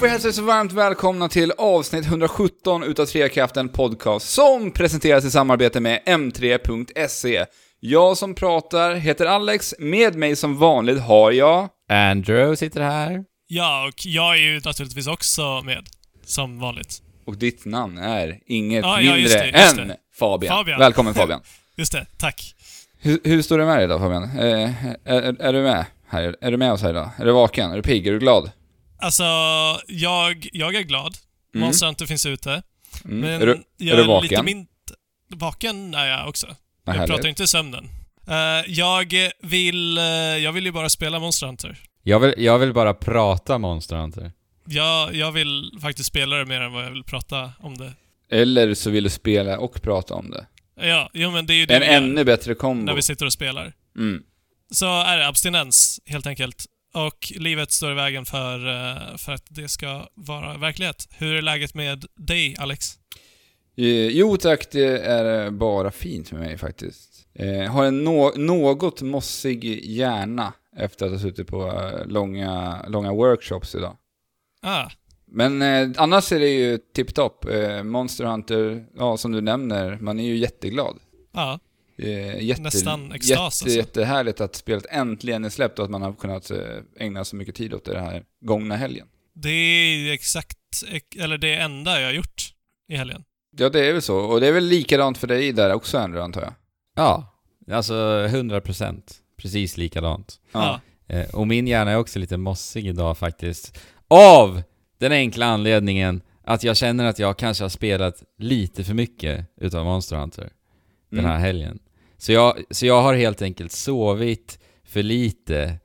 får jag hälsa er så varmt välkomna till avsnitt 117 utav Trekraften Podcast som presenteras i samarbete med M3.se. Jag som pratar heter Alex, med mig som vanligt har jag... Andrew sitter här. Ja, och jag är ju naturligtvis också med. Som vanligt. Och ditt namn är inget Ja, ja, mindre just det, just än det. Fabian. Fabian. Välkommen Fabian. Just det, tack. hur, hur står det med dig idag Fabian? Eh, är, är du med här? Är du med oss här idag? Är du vaken? Är du pigg? Är du glad? Alltså, jag, jag är glad. Mm. Monster Hunter finns ute. Mm. Men är du, jag är du vaken? lite min... Vaken är jag också. Vad jag pratar inte sömnen. Eh, jag vill... eh, jag vill ju bara spela Monster Hunter. Jag vill, jag vill bara prata Monster Hunter. Jag, jag vill faktiskt spela det mer än vad jag vill prata om det. Eller så vill du spela och prata om det. Ja, jo men det är ju det En ännu bättre kombo. när vi sitter och spelar. Mm. Så är det abstinens, helt enkelt. Och livet står i vägen för, eh, för att det ska vara verklighet. Hur är läget med dig, Alex? Eh, Jo tack, det är eh, bara fint med mig faktiskt. Eh, har en nå- något mossig hjärna efter att ha suttit på långa, långa workshops idag. Ah, Men annars är det ju tipptopp. Monster Hunter, ja som du nämner, man är ju jätteglad. ja. Eh, jätte, Nästan extas, jätte, alltså. Jättehärligt att spelet äntligen är släppt och att man har kunnat eh, ägna så mycket tid åt det här gångna helgen. Det är exakt, eller det enda jag har gjort i helgen. Ja, det är väl så. Och det är väl likadant för dig där också, Andrew, antar jag? Ja, alltså 100%. Precis likadant. Ja. Eh, och min hjärna är också lite mossig idag faktiskt. Av den enkla anledningen att jag känner att jag kanske har spelat lite för mycket utav Monster Hunter den här Mm. helgen. Så jag, så jag har helt enkelt sovit för lite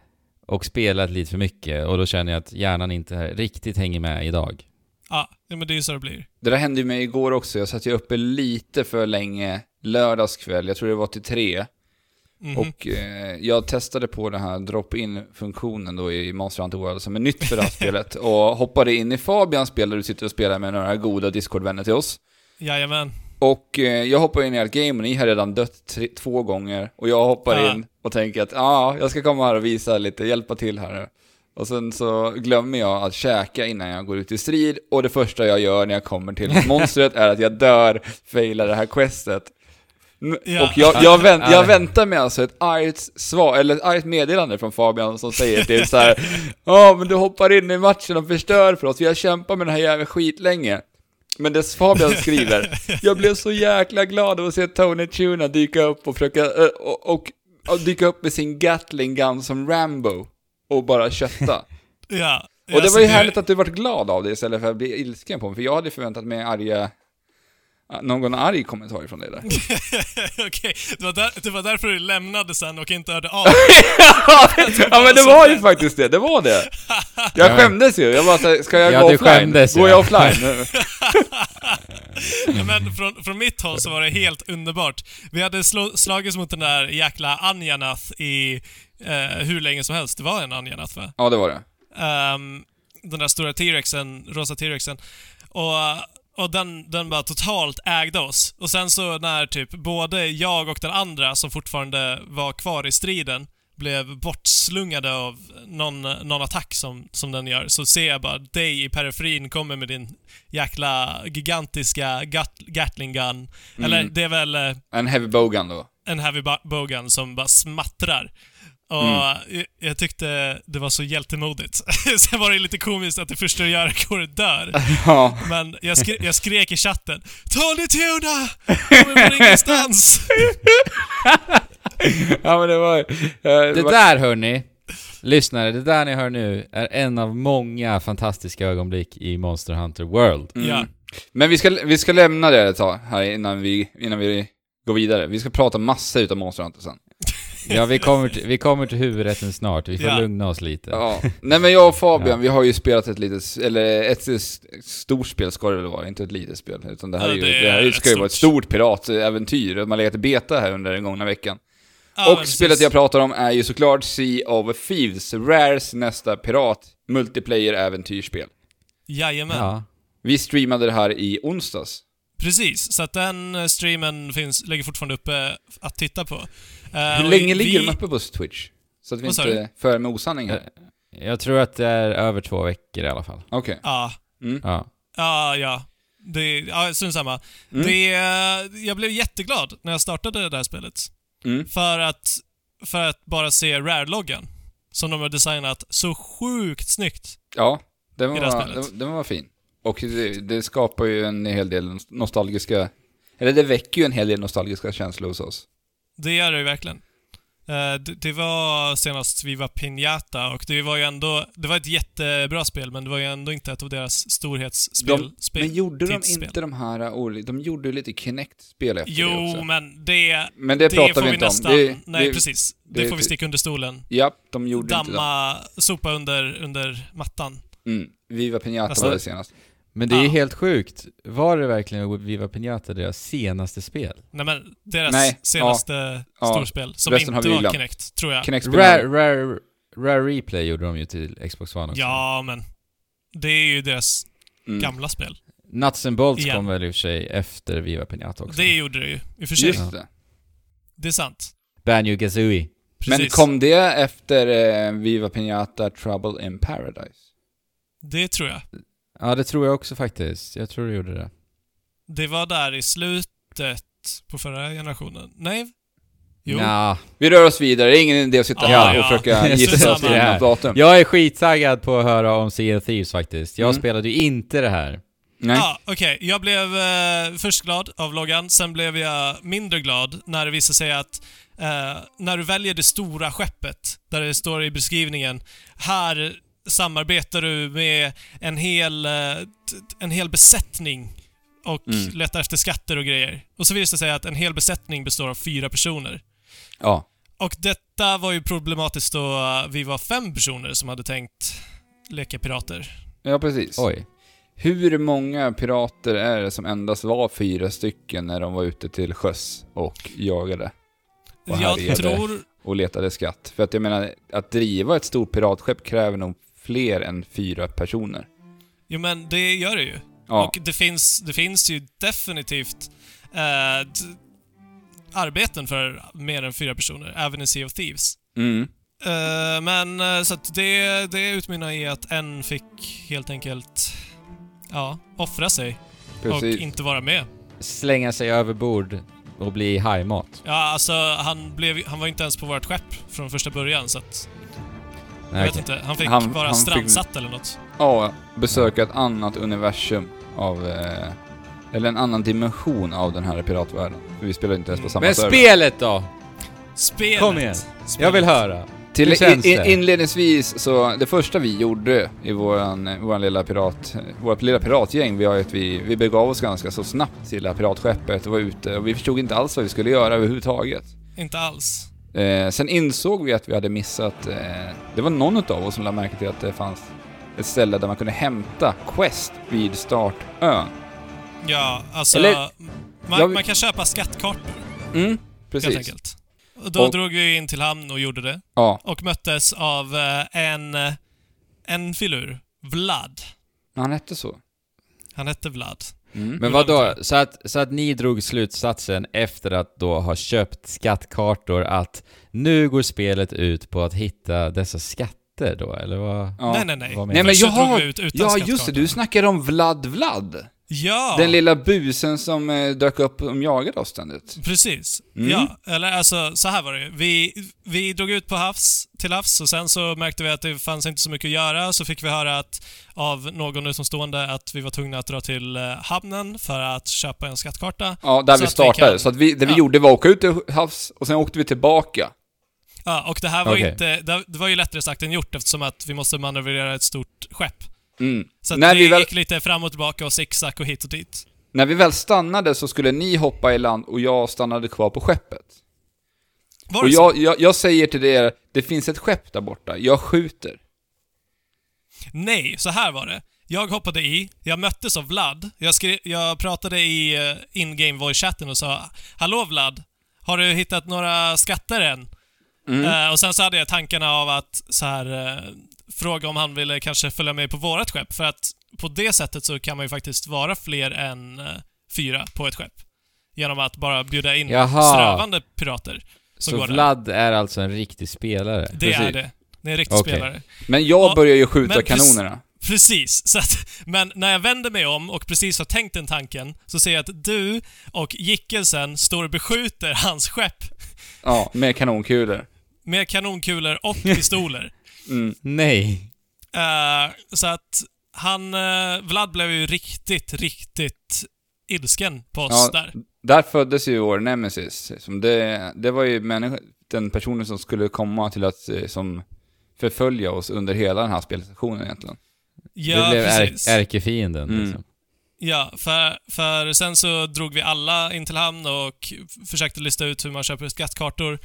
och spelat lite för mycket och då känner jag att hjärnan inte riktigt hänger med idag. Ja, men det är ju så det blir. Det där hände ju mig igår också. Jag satt ju uppe lite för länge lördagskväll. Jag tror det var till tre. Mhm. Och eh, jag testade på den här drop-in-funktionen då i Monster Hunter World som är nytt för det här spelet. Och hoppade in i Fabians spel där du sitter och spelar med några goda Discord-vänner till oss. Jajamän. Och eh, jag hoppar in i ert game och ni har redan dött tre, två gånger. Och jag hoppar Ja. in och tänker att ja, ah, jag ska komma här och visa lite, hjälpa till här nu. Och sen så glömmer jag att käka innan jag går ut i strid. Och det första jag gör när jag kommer till monstret är att jag dör, failar det här questet. Ja. Och jag, jag, vänt, jag väntar mig alltså ett argt svar, eller ett argt meddelande från Fabian som säger typ så här. Ja, men du hoppar in i matchen och förstör för oss, vi har kämpat med den här jäveln skitlänge. Men det Fabian skriver, jag blev så jäkla glad av att se Tony Tuna dyka upp och försöka, eh, och, och, och dyka upp med sin Gatling gun som Rambo. Och bara kötta. Ja. Och det Alltså, var ju härligt att du vart glad av det istället för att bli ilsken på mig, för jag hade förväntat mig arga, någon arg kommentar från dig där. Okej, det, var där, det var därför du lämnade sen och inte hörde av ja men det var ju faktiskt det, det var det. Jag Ja. skämdes ju, jag bara såhär, ska jag Ja, gå offline? skämdes, Går ja. jag offline? Ja, men från, från mitt håll så var det helt underbart. Vi hade slå, slagits mot den där jäkla Anjanath i eh, hur länge som helst. Det var en Anjanath va? ja det var det. Ehm, den där stora T-rexen, rosa T-rexen. Och, och den, den bara totalt ägde oss. Och sen så när typ både jag och den andra som fortfarande var kvar i striden blev bortslungade av någon, någon attack som, som den gör, så ser jag bara dig i periferin kommer med din jäkla gigantiska gat, Gatling gun. Eller det är väl eh, En heavy bowgun då. en heavy bo- bowgun som bara smattrar. Och Mm. jag, jag tyckte det var så hjältemodigt. Sen var det lite komiskt att det första du gör är att dör. Ja. Men jag, skre- jag skrek i chatten Tony Tuna! Kommer från ingenstans! ja men det var eh, Det var- där hörni, lyssnare, det där ni hör nu är en av många fantastiska ögonblick i Monster Hunter World. Mm. Ja. Men vi ska, vi ska lämna det ett tag här innan vi, innan vi går vidare. Vi ska prata massa utav Monster Hunter sen. Ja, vi kommer till, vi kommer till huvudrätten snart, vi får Ja. lugna oss lite. Ja. Nej men jag och Fabian, Ja. vi har ju spelat ett litet, eller ett stort spel ska det väl vara, inte ett litet spel. Utan det här, Ja, är ju, det det här är ska ju vara ett stort. piratäventyr. Man har legat i beta här under den gångna veckan. Ja, och spelet precis. jag pratar om är ju såklart Sea of Thieves, Rares nästa pirat multiplayer-äventyrsspel. Jajamän. Ja. Vi streamade det här i onsdags. Precis, så att den eh, streamen finns, ligger fortfarande uppe att titta på. Eh, Hur länge vi- ligger de uppe på Twitch? Så att vi inte för med osanning här. Jag tror att det är över två veckor i alla fall. Okej. Ja. Mm. Ja. Ja, ja. Det, ja, strunt samma. Mm. Det, eh, jag blev jätteglad när jag startade det där spelet. Mm. För att, för att bara se Rare-loggan. Som de har designat så sjukt snyggt. Ja, den I det här var, den, den var fin. Och det, det skapar ju en hel del nostalgiska... Eller det väcker ju en hel del nostalgiska känslor hos oss. Det gör det ju verkligen. Eh, det, det var senast Viva Pinata och det var ju ändå... Det var ett jättebra spel, men det var ju ändå inte ett av deras storhetsspel. De, spel, men gjorde de inte de här... De gjorde ju lite Kinect-spel efter det Jo, också. men det... Men det, Det pratar får vi inte nästan... om. Det, nej, det, precis. Det, det- får vi det- sticka under stolen. Ja, de gjorde inte det. Damma, sopa under, under mattan. Mm. Viva Pinata Alltså- var det senast. Men det är Ja. helt sjukt. Var det verkligen Viva Pinata deras senaste spel? Nej men, deras Nej, senaste ja. storspel, som Resten har inte var. Kinect, tror jag. Kinect Rare, Rare, Rare Replay gjorde de ju till Xbox One också. Ja, men det är ju deras mm. gamla spel. Nuts and Bolts Igen. kom väl i och för sig efter Viva Pinata också. Det gjorde det ju, i och för sig. Just det. Det är sant. Banjo Kazooie. Men Precis. kom det efter eh, Viva Pinata Trouble in Paradise? Det tror jag. Ja, det tror jag också faktiskt. Jag tror det gjorde det. Det var där i slutet på förra generationen. Nej? Jo. Nja, Vi rör oss vidare, det är ingen idé att sitta Ja, här och ja. försöka gissa oss till något datum. jag är skittaggad på att höra om Sea of Thieves faktiskt. Jag Mm. spelade ju inte det här. Nej. Ja, okej. Jag blev eh, först glad av loggan, sen blev jag mindre glad när det visade sig att eh, när du väljer det stora skeppet, där det står i beskrivningen, här samarbetar du med en hel, eh, en hel besättning och Mm. letar efter skatter och grejer. Och så visade det sig att en hel besättning består av fyra personer. Ja. Och detta var ju problematiskt då vi var fem personer som hade tänkt leka pirater. ja, precis. Oj. Hur många pirater är det som endast var fyra stycken när de var ute till sjöss och jagade Och Jag tror och letade skatt? För att jag menar, att driva ett stort piratskepp kräver nog fler än fyra personer. Jo men det gör det ju. Ja, Och det finns, det finns ju definitivt eh, arbeten för mer än fyra personer, även i Sea of Thieves. mm. Eh, men eh, så att det, det utmynnar i att en fick helt enkelt ja, offra sig precis. och inte vara med. Slänga sig över bord och bli hajmat. Ja, alltså han, blev, han var inte ens på vårt skepp från första början så att... Jag vet inte. Han fick Han- vara han fick- strandsatt eller något. Ja, besöka ett annat universum av... Eh, eller en annan dimension av den här piratvärlden. För vi spelar inte ens på samma Men server. spelet då? Spelet! Kom igen. Spelet. Jag vill höra. Till Hur känns in, det? inledningsvis så, det första vi gjorde i våran, våran lilla pirat, vårt lilla piratgäng, ju att vi, vi begav oss ganska så snabbt till det här piratskeppet och var ute och vi förstod inte alls vad vi skulle göra överhuvudtaget. Inte alls. Eh, sen insåg vi att vi hade missat, eh, det var någon av oss som lade märke till att det fanns ett ställe där man kunde hämta Quest vid startön. Ja, alltså... Eller- man, jag- man kan köpa skattkartor, Mm, helt precis. enkelt. Och då Och- drog vi in till hamn och gjorde det. Ja, Och möttes av eh, en, eh, en filur. Vlad. han hette så. Han hette Vlad. Mm. Men vad då? Så att, så att ni drog slutsatsen efter att då ha köpt skattkartor att nu går spelet ut på att hitta dessa skatter då, eller vad? Ja. Nej, nej, nej. Vad Nej men drog vi ut utan ja just det, du snackar om Vlad Vlad. Ja! Den lilla busen som eh, dök upp och jagade oss ständigt. Precis. Mm. Ja, eller alltså så här var det ju. vi, vi drog ut på havs, till havs och sen så märkte vi att det fanns inte så mycket att göra. Så fick vi höra att, av någon utomstående att vi var tvungna att dra till eh, hamnen för att köpa en skattkarta. Ja, där vi att vi startade. kan- Så att vi, det vi Ja. gjorde var att åka ut till havs och sen åkte vi tillbaka. Ja, och det här var Okej. inte... Det, det var ju lättare sagt än gjort eftersom att vi måste manövrera ett stort skepp. Mm. Så När vi väl- gick lite fram och tillbaka och zigzag och hit och dit. När vi väl stannade så skulle ni hoppa i land och jag stannade kvar på skeppet. Var Och det så? jag, jag, jag säger till er, det finns ett skepp där borta. Jag skjuter. Nej, så här var det. Jag hoppade i, jag möttes av Vlad. Jag, skrev, jag pratade i uh, in-game voice-chatten och sa Hallå Vlad, har du hittat några skatter än? Mm. Eh, och sen så hade jag tankarna av att så här eh, fråga om han ville kanske följa med på vårat skepp. För att på det sättet så kan man ju faktiskt vara fler än eh, fyra på ett skepp. Genom att bara bjuda in Jaha. strövande pirater. Så. Vlad är alltså en riktig spelare? Det Precis. är det. Det är en riktig Okej. spelare. Men jag Ja, börjar ju skjuta kanonerna. Precis. Så att, men när jag vänder mig om och precis har tänkt den tanken, så ser jag att du och Jickelsen står och beskjuter hans skepp Ja, med kanonkulor. med kanonkulor och pistoler. Mm. Nej. Eh, så att han, uh, Vlad blev ju riktigt, riktigt ilsken på oss Ja, där. där föddes ju vår nemesis. Som det, det var ju människa, den personen som skulle komma till att eh, som förfölja oss under hela den här spelsessionen egentligen. Ja, det blev precis. ärkefienden Mm. liksom. Ja, för, för sen så drog vi alla in till hamn och försökte lista ut hur man köper skattkartor.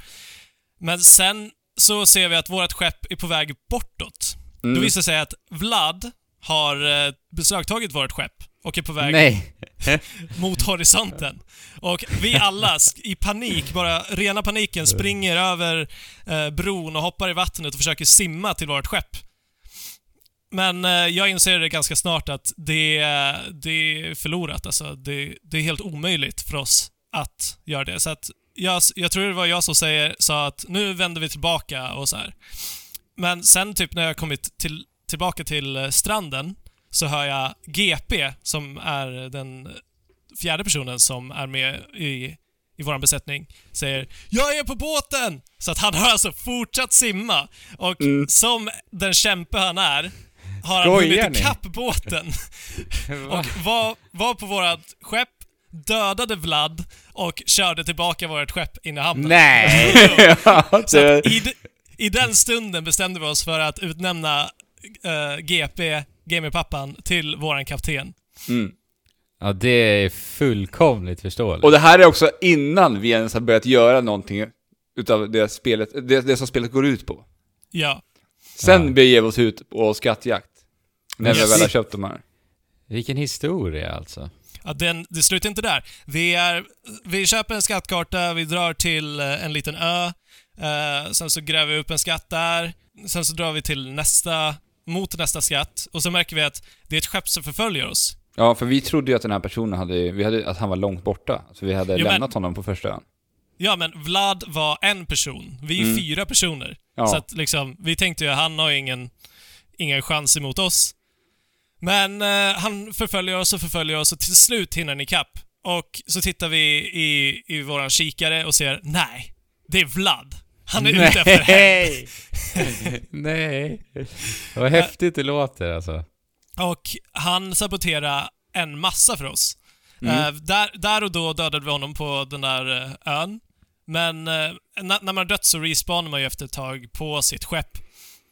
Men sen så ser vi att vårt skepp är på väg bortåt. Mm. Då visar det sig att Vlad har eh, beslagtagit vårt skepp och är på väg mot horisonten. Och vi alla i panik, bara rena paniken, springer över eh, bron och hoppar i vattnet och försöker simma till vårt skepp. Men eh, jag inser det ganska snart att det, det är förlorat. Alltså, det, det är helt omöjligt för oss att göra det. Så att jag, jag tror det var jag som säger, sa att nu vänder vi tillbaka och så här. Men sen typ när jag kommit till, tillbaka till eh, stranden så hör jag GP, som är den fjärde personen som är med i, i vår besättning, säger “Jag är på båten!” Så att han har alltså fortsatt simma. Och Mm. som den kämpe han är, har han Skojar hunnit ni? ikapp båten och var, var på vårt skepp, dödade Vlad och körde tillbaka vårt skepp in i hamnen. Nej! ja, Så i, I den stunden bestämde vi oss för att utnämna eh, GP, Gamerpappan, till våran kapten. mm. Ja, det är fullkomligt förståeligt. Och det här är också innan vi ens har börjat göra någonting utav det, spelet, det, det som spelet går ut på. Ja. Sen Ja. beger vi oss ut på skattjakt. När vi Yes. väl har köpt de här. Vilken historia alltså. Ja, den, det slutar inte där. Vi, är, vi köper en skattkarta, vi drar till eh, en liten ö, eh, sen så gräver vi upp en skatt där, sen så drar vi till nästa, mot nästa skatt, och så märker vi att det är ett skepp som förföljer oss. Ja, för vi trodde ju att den här personen hade, vi hade, att han var långt borta. Så vi hade Jo, men- lämnat honom på första ön. Ja, men Vlad var en person. Vi är Mm. fyra personer. Ja. Så att liksom, vi tänkte ju han har ingen, ingen chans emot oss. Men eh, han förföljer oss och förföljer oss och till slut hinner han ikapp. Och så tittar vi i, i våran kikare och ser, nej, det är Vlad. Han är ute efter hämnd. Nej! Nej! Vad häftigt det låter alltså. Och han saboterar en massa för oss. Mm. Eh, där, där och då dödade vi honom på den där eh, ön. Men eh, när, när man har dött så respawnar man ju efter ett tag på sitt skepp.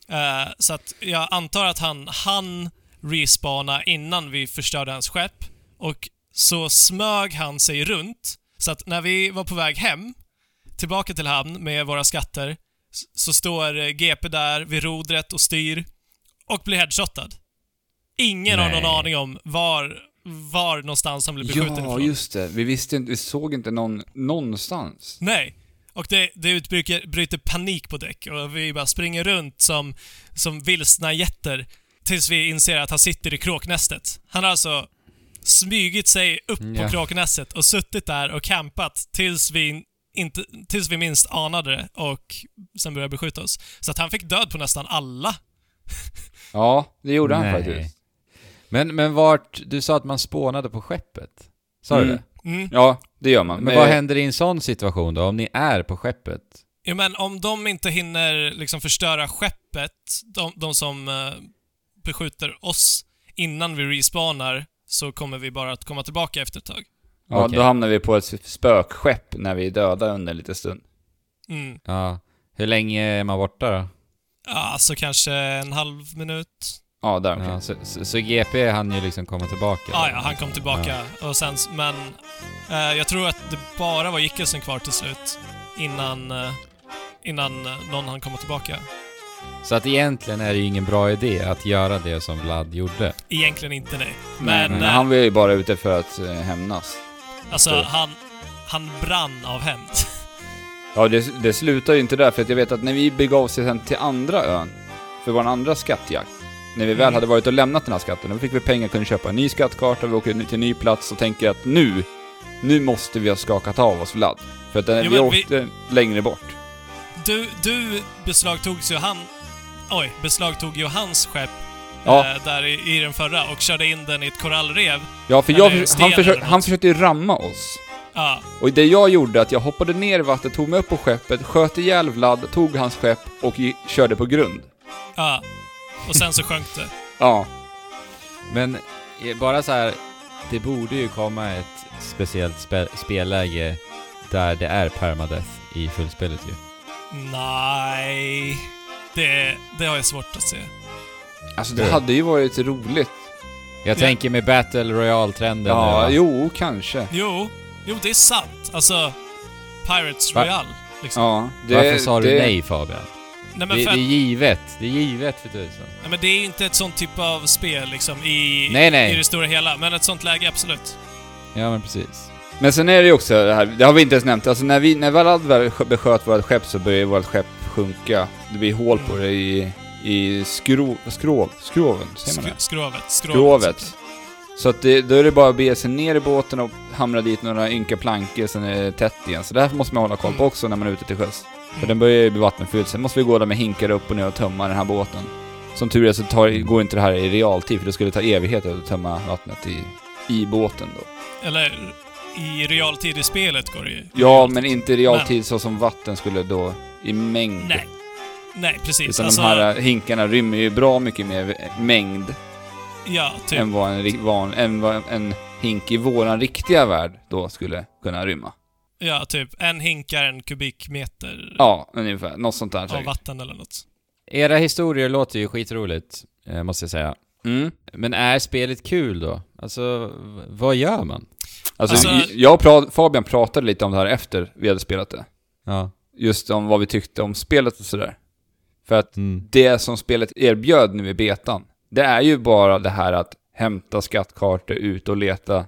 Eh, så att jag antar att han han respawna innan vi förstörde hans skepp. Och så smög han sig runt. Så att när vi var på väg hem, tillbaka till hamn med våra skatter, så står eh, GP där vid rodret och styr och blir headshotad. Ingen har Nej. någon aning om var, var någonstans han blev beskjuten Ja, ifrån. just det. Vi visste inte, vi såg inte någon, någonstans. Nej. Och det, det utbryter bryter panik på däck och vi bara springer runt som, som vilsna getter tills vi inser att han sitter i kråknästet. Han har alltså smygit sig upp på Ja. kråknästet och suttit där och campat tills vi, inte, tills vi minst anade det och sen började beskjuta oss. Så att han fick död på nästan alla. Ja, det gjorde han Nej. faktiskt. Men, men vart, du sa att man spånade på skeppet? Sa du Mm. det? Mm. Ja, det gör man. Men vad händer i en sån situation då, om ni är på skeppet? Ja, men om de inte hinner liksom förstöra skeppet, de, de som eh, beskjuter oss innan vi respawnar, så kommer vi bara att komma tillbaka efter ett tag. Ja, Okej. då hamnar vi på ett spökskepp när vi är döda under en liten stund. Mm. Ja. Hur länge är man borta då? Ja, så kanske en halv minut. Ja, där omkring. Ja, så, så, så GP han ju liksom komma tillbaka? Ja, ja, han kom tillbaka. Och sen, men eh, jag tror att det bara var Jickelsen kvar till slut innan, eh, innan eh, någon hann komma tillbaka. Så att egentligen är det ju ingen bra idé att göra det som Vlad gjorde. Egentligen inte nej. Men, Men, eh, han var ju bara ute för att eh, hämnas. alltså så- han, han brann av hämnd. Ja, det, det slutar ju inte där, för att jag vet att när vi begav oss sen till andra ön, för vår andra skattjakt, när vi väl Mm. hade varit och lämnat den här skatten, då fick vi pengar och kunde köpa en ny skattkarta, vi åker till en ny plats och tänker att nu, nu måste vi ha skakat av oss Vlad. För att den, Jo, vi men vi- åkte längre bort. Du, du beslagtogs ju han oj, beslagtog ju hans skepp Ja. eh, där i, i den förra och körde in den i ett korallrev. Ja, för jag, han, försök, eller något. han försökte ju ramma oss. Ja, Och det jag gjorde att jag hoppade ner i vattnet, tog mig upp på skeppet, sköt ihjäl Vlad, tog hans skepp och körde på grund. ja. Och sen så sjönk det. Ja. Men eh, bara så här, det borde ju komma ett speciellt spe spelläge där det är permadeath i fullspelet ju. Nej, det, det har jag svårt att se. Alltså det Det- hade ju varit roligt. Jag Ja. tänker med Battle Royale-trenden nu, Ja, va? jo, kanske. Jo, jo det är sant. Alltså, Pirates Va? Royale. Liksom. Ja, det, Varför sa du det- nej Fabian? Nej, Det, men det för är att, givet, det är givet för tusan. nej, men det är inte ett sånt typ av spel liksom i, Nej, nej. i det stora hela. Men ett sånt läge, absolut. Ja men precis. Men sen är det ju också det här, det har vi inte ens nämnt, alltså när vi, när Valad väl sk- besköt vårt skepp så började vårt skepp sjunka. Det blir hål på det i, i skrov, skrov, skroven, säger man det? skrovet. Skrovet. Så att det, då är det bara att bege sig ner i båten och hamra dit några ynka plankor, sen är det tätt igen. Så det här måste man hålla koll på Mm. också när man är ute till sjöss. För Mm. den börjar ju bli vattenfylld, sen måste vi gå där med hinkar upp och ner och tömma den här båten. Som tur är så tar, går inte det här i realtid, för det skulle ta evigheter att tömma vattnet i, i båten då. Eller i realtid i spelet går det ju. Ja, men inte i realtid så som vatten skulle då i mängd. Nej. Nej, precis. Utan alltså, de här äh, hinkarna rymmer ju bra mycket mer mängd ja, typ. än vad en, van, än vad en hink i våran riktiga värld då skulle kunna rymma. Ja, typ. En hink är en kubikmeter Ja, ungefär. Något sånt där av säkert. vatten eller något. Era historier låter ju skitroligt, eh, måste jag säga. Mm. Men är spelet kul då? Alltså, vad gör man? Alltså, Alltså- jag och pra- Fabian pratade lite om det här efter vi hade spelat det. Ja. Just om vad vi tyckte om spelet och sådär. För att Mm. det som spelet erbjöd nu i betan, det är ju bara det här att hämta skattkartor, ut och leta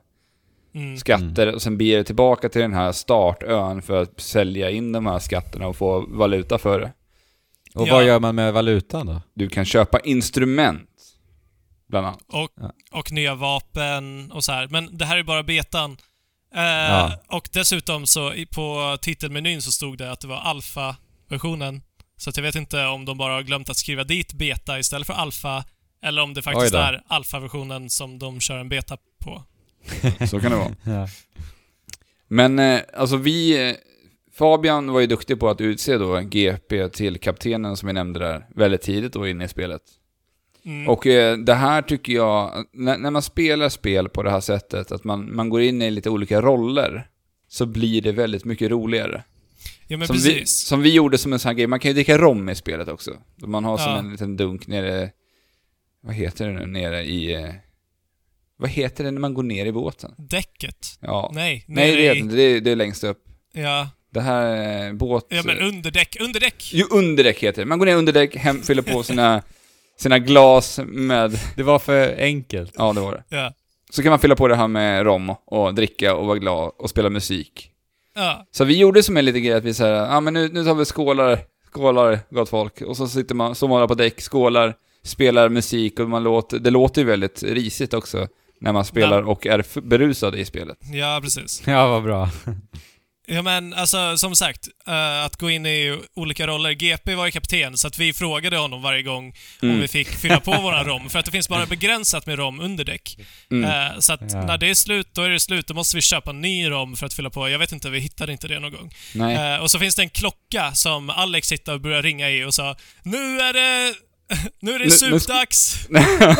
Mm. skatter och sen bege dig tillbaka till den här startön för att sälja in de här skatterna och få valuta för det. Och Ja. vad gör man med valutan då? Du kan köpa instrument, bland annat. Och, Ja. och nya vapen och så här. Men det här är bara betan. Eh, Ja. Och dessutom så på titelmenyn så stod det att det var alfa-versionen. Så att jag vet inte om de bara har glömt att skriva dit beta istället för alfa. Eller om det faktiskt är alfa-versionen som de kör en beta på. Så kan det vara. Ja. Men eh, alltså vi... eh, Fabian var ju duktig på att utse då GP till kaptenen som vi nämnde där, väldigt tidigt då inne i spelet. Mm. Och eh, det här tycker jag, när, när man spelar spel på det här sättet, att man, man går in i lite olika roller, så blir det väldigt mycket roligare. ja, som, vi, som vi gjorde som en sån här grej, man kan ju dricka rom i spelet också. Man har som Ja. en liten dunk nere, vad heter det nu, nere i... eh, Vad heter det när man går ner i båten? Däcket. Ja. Nej, Nej, det, i- det, är- det är längst upp. Ja, Det här är båt... ja men under däck. Under däck! Jo, underdäck heter det. Man går ner under däck, hem, fyller på sina, sina glas med... Det var för enkelt. Ja, det var det. Ja. Så kan man fylla på det här med rom och dricka och vara glad och spela musik. Ja. Så vi gjorde som en liten grej att vi säger, ja men nu, nu tar vi skålar, skålar gott folk. Och så sitter man, står man på däck, skålar, spelar musik och man låter, det låter ju väldigt risigt också när man spelar och är berusad i spelet. ja, precis. Ja, vad bra. Ja men alltså som sagt, eh, att gå in i olika roller. GP var ju kapten, så att vi frågade honom varje gång om Mm. vi fick fylla på våran rom. För att det finns bara begränsat med rom under däck. Mm. Eh, så att Ja. när det är slut, då är det slut. Då måste vi köpa en ny rom för att fylla på. Jag vet inte, vi hittade inte det någon gång. Nej. Eh, och så finns det en klocka som Alex hittade och började ringa i och sa Nu är det... Nu är det Nu- nu- supdags!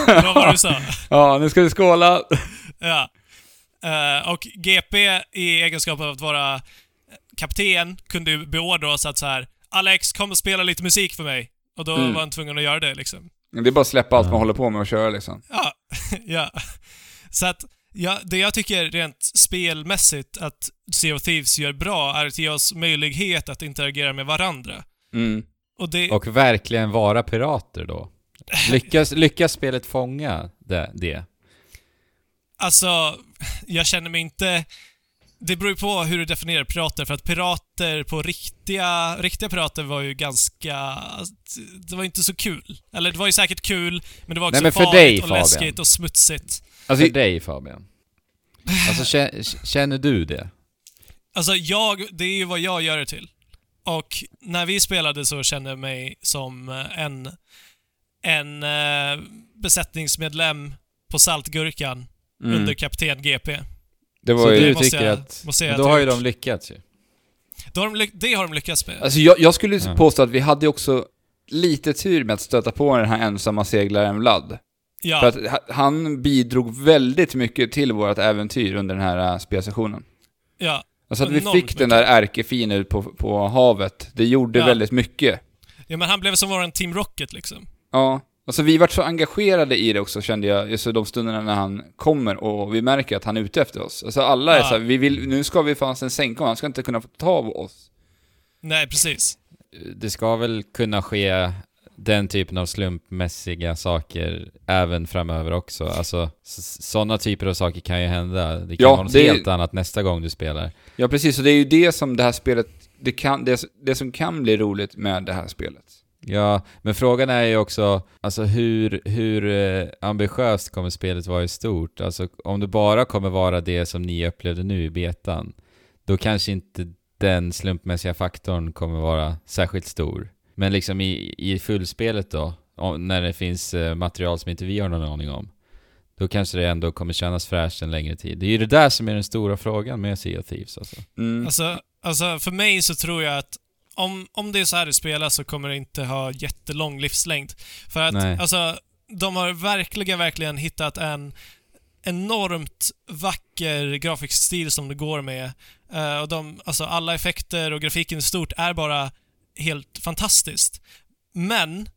Det var vad du sa. Ja, nu ska vi skåla! Ja. Eh, och GP i egenskap av att vara kapten kunde ju beordra oss att så här Alex, kom och spela lite musik för mig. Och då Mm. var han tvungen att göra det liksom. Det är bara att släppa allt Ja. man håller på med och köra liksom. Ja, ja. Så att, ja, det jag tycker rent spelmässigt att Sea of Thieves gör bra är att ge oss möjlighet att interagera med varandra. Mm. Och det... Och verkligen vara pirater då. Lyckas, lyckas spelet fånga det? det? Alltså, jag känner mig inte... Det beror ju på hur du definierar pirater, för att pirater på riktiga, riktiga pirater var ju ganska... Det var inte så kul. Eller det var ju säkert kul, men det var också Nej, men för farligt dig, och Fabian. läskigt och smutsigt. Alltså, För dig Fabian. Alltså kä- känner du det? Alltså jag, det är ju vad jag gör det till. Och när vi spelade så kände jag mig som eh, en en eh, besättningsmedlem på Saltgurkan Mm. under kapten GP. Det var Så ju... du måste tycker jag- att... måste jag Då har ju de lyckats ju. Då har de lyck- det har de lyckats med. Alltså jag, jag skulle Ja. påstå att vi hade också lite tur med att stöta på den här ensamma seglaren Vlad. ja, För att ha- han bidrog väldigt mycket till vårt äventyr under den här äh, spelsessionen. ja, Alltså att vi fick den där ärkefinen ut på, på havet, det gjorde Ja. väldigt mycket. ja, men han blev som våran Team Rocket liksom. Ja. Alltså vi vart så engagerade i det också kände jag, just de stunderna när han kommer och vi märker att han är ute efter oss. Alltså alla är Ja. så här, vi vill, nu ska vi fasen sänka honom, han ska inte kunna få ta av oss. Nej, precis. Det ska väl kunna ske den typen av slumpmässiga saker även framöver också. Alltså, sådana typer av saker kan ju hända. Det kan Ja, vara något det- helt annat nästa gång du spelar. Ja precis, och det är ju det som det här spelet, det, kan, det, det som kan bli roligt med det här spelet. Ja, men frågan är ju också, alltså hur, hur eh, ambitiöst kommer spelet vara i stort? Alltså om det bara kommer vara det som ni upplevde nu i betan, då kanske inte den slumpmässiga faktorn kommer vara särskilt stor. Men liksom i, i fullspelet då, om, när det finns eh, material som inte vi har någon aning om, då kanske det ändå kommer kännas fräscht en längre tid. Det är ju det där som är den stora frågan med Sea of Thieves alltså. Mm. Alltså, alltså för mig så tror jag att om, om det är så här det spelas så kommer det inte ha jättelång livslängd. För att, Nej. alltså, de har verkligen, verkligen hittat en enormt vacker grafisk stil som det går med. Eh, och de, alltså alla effekter och grafiken i stort är bara helt fantastiskt. Men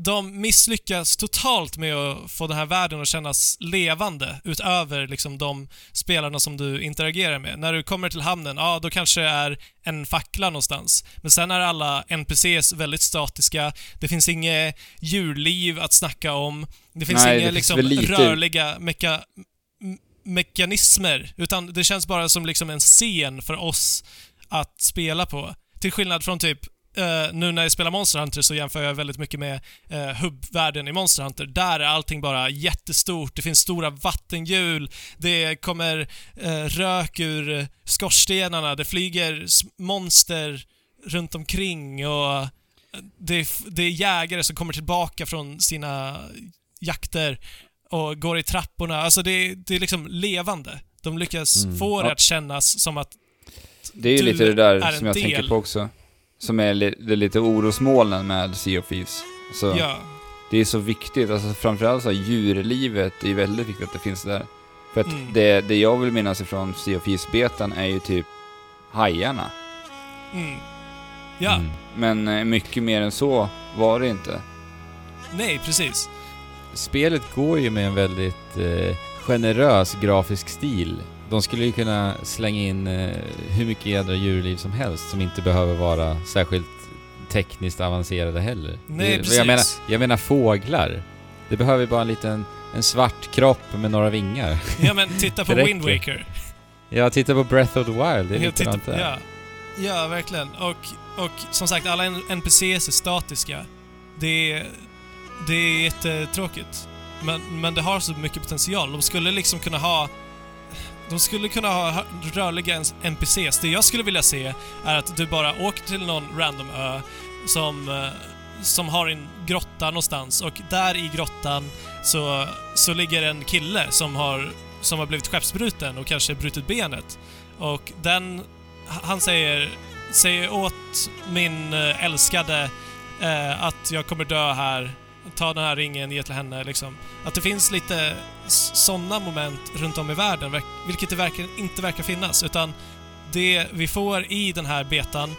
de misslyckas totalt med att få den här världen att kännas levande utöver liksom de spelarna som du interagerar med. När du kommer till hamnen, ja då kanske det är en fackla någonstans. Men sen är alla NPCs väldigt statiska. Det finns inget djurliv att snacka om. Det finns Nej, det inga finns liksom lite. rörliga meka mekanismer, utan det känns bara som liksom en scen för oss att spela på. Till skillnad från typ eh, nu när jag spelar Monster Hunter så jämför jag väldigt mycket med uh, hubbvärlden i Monster Hunter. Där är allting bara jättestort, det finns stora vattenhjul, det kommer eh, rök ur eh, skorstenarna, det flyger monster runt omkring och eh, det är, det är jägare som kommer tillbaka från sina jakter och går i trapporna. Alltså det, det är liksom levande. De lyckas Mm. få det Ja. att kännas som att Det är ju lite det där är som jag del. tänker på också. Som är li, det är lite orosmolnen med Sea of Thieves. Så ja, Det är så viktigt, alltså framförallt så här, djurlivet, det är väldigt viktigt att det finns där. För att Mm. det, det jag vill minnas ifrån Sea of Thieves-betan är ju typ hajarna. mm, ja, Mm. Men eh, mycket mer än så var det inte. nej precis. Spelet går ju med en väldigt eh, generös grafisk stil. De skulle ju kunna slänga in eh, hur mycket jädra djurliv som helst som inte behöver vara särskilt tekniskt avancerade heller. Nej, det, precis. Jag menar, jag menar fåglar. Det behöver bara en liten en svart kropp med några vingar. Ja men titta på. Wind Waker. Jag tittar på Breath of the Wild, det är likadant där. ja. ja, verkligen. Och, och som sagt, alla NPCs är statiska. Det är, det är jättetråkigt. Men, men det har så mycket potential. De skulle liksom kunna ha... De skulle kunna ha rörliga NPCs. Det jag skulle vilja se är att du bara åker till någon random ö som, eh, som har en grotta någonstans och där i grottan så, så ligger en kille som har, som har blivit skeppsbruten och kanske brutit benet. Och den, han säger, säger åt min eh, älskade eh, att jag kommer dö här. Ta den här ringen, ge till henne liksom. Att det finns lite sådana moment runt om i världen, vilket det verkar, inte verkar finnas. Utan det vi får i den här betan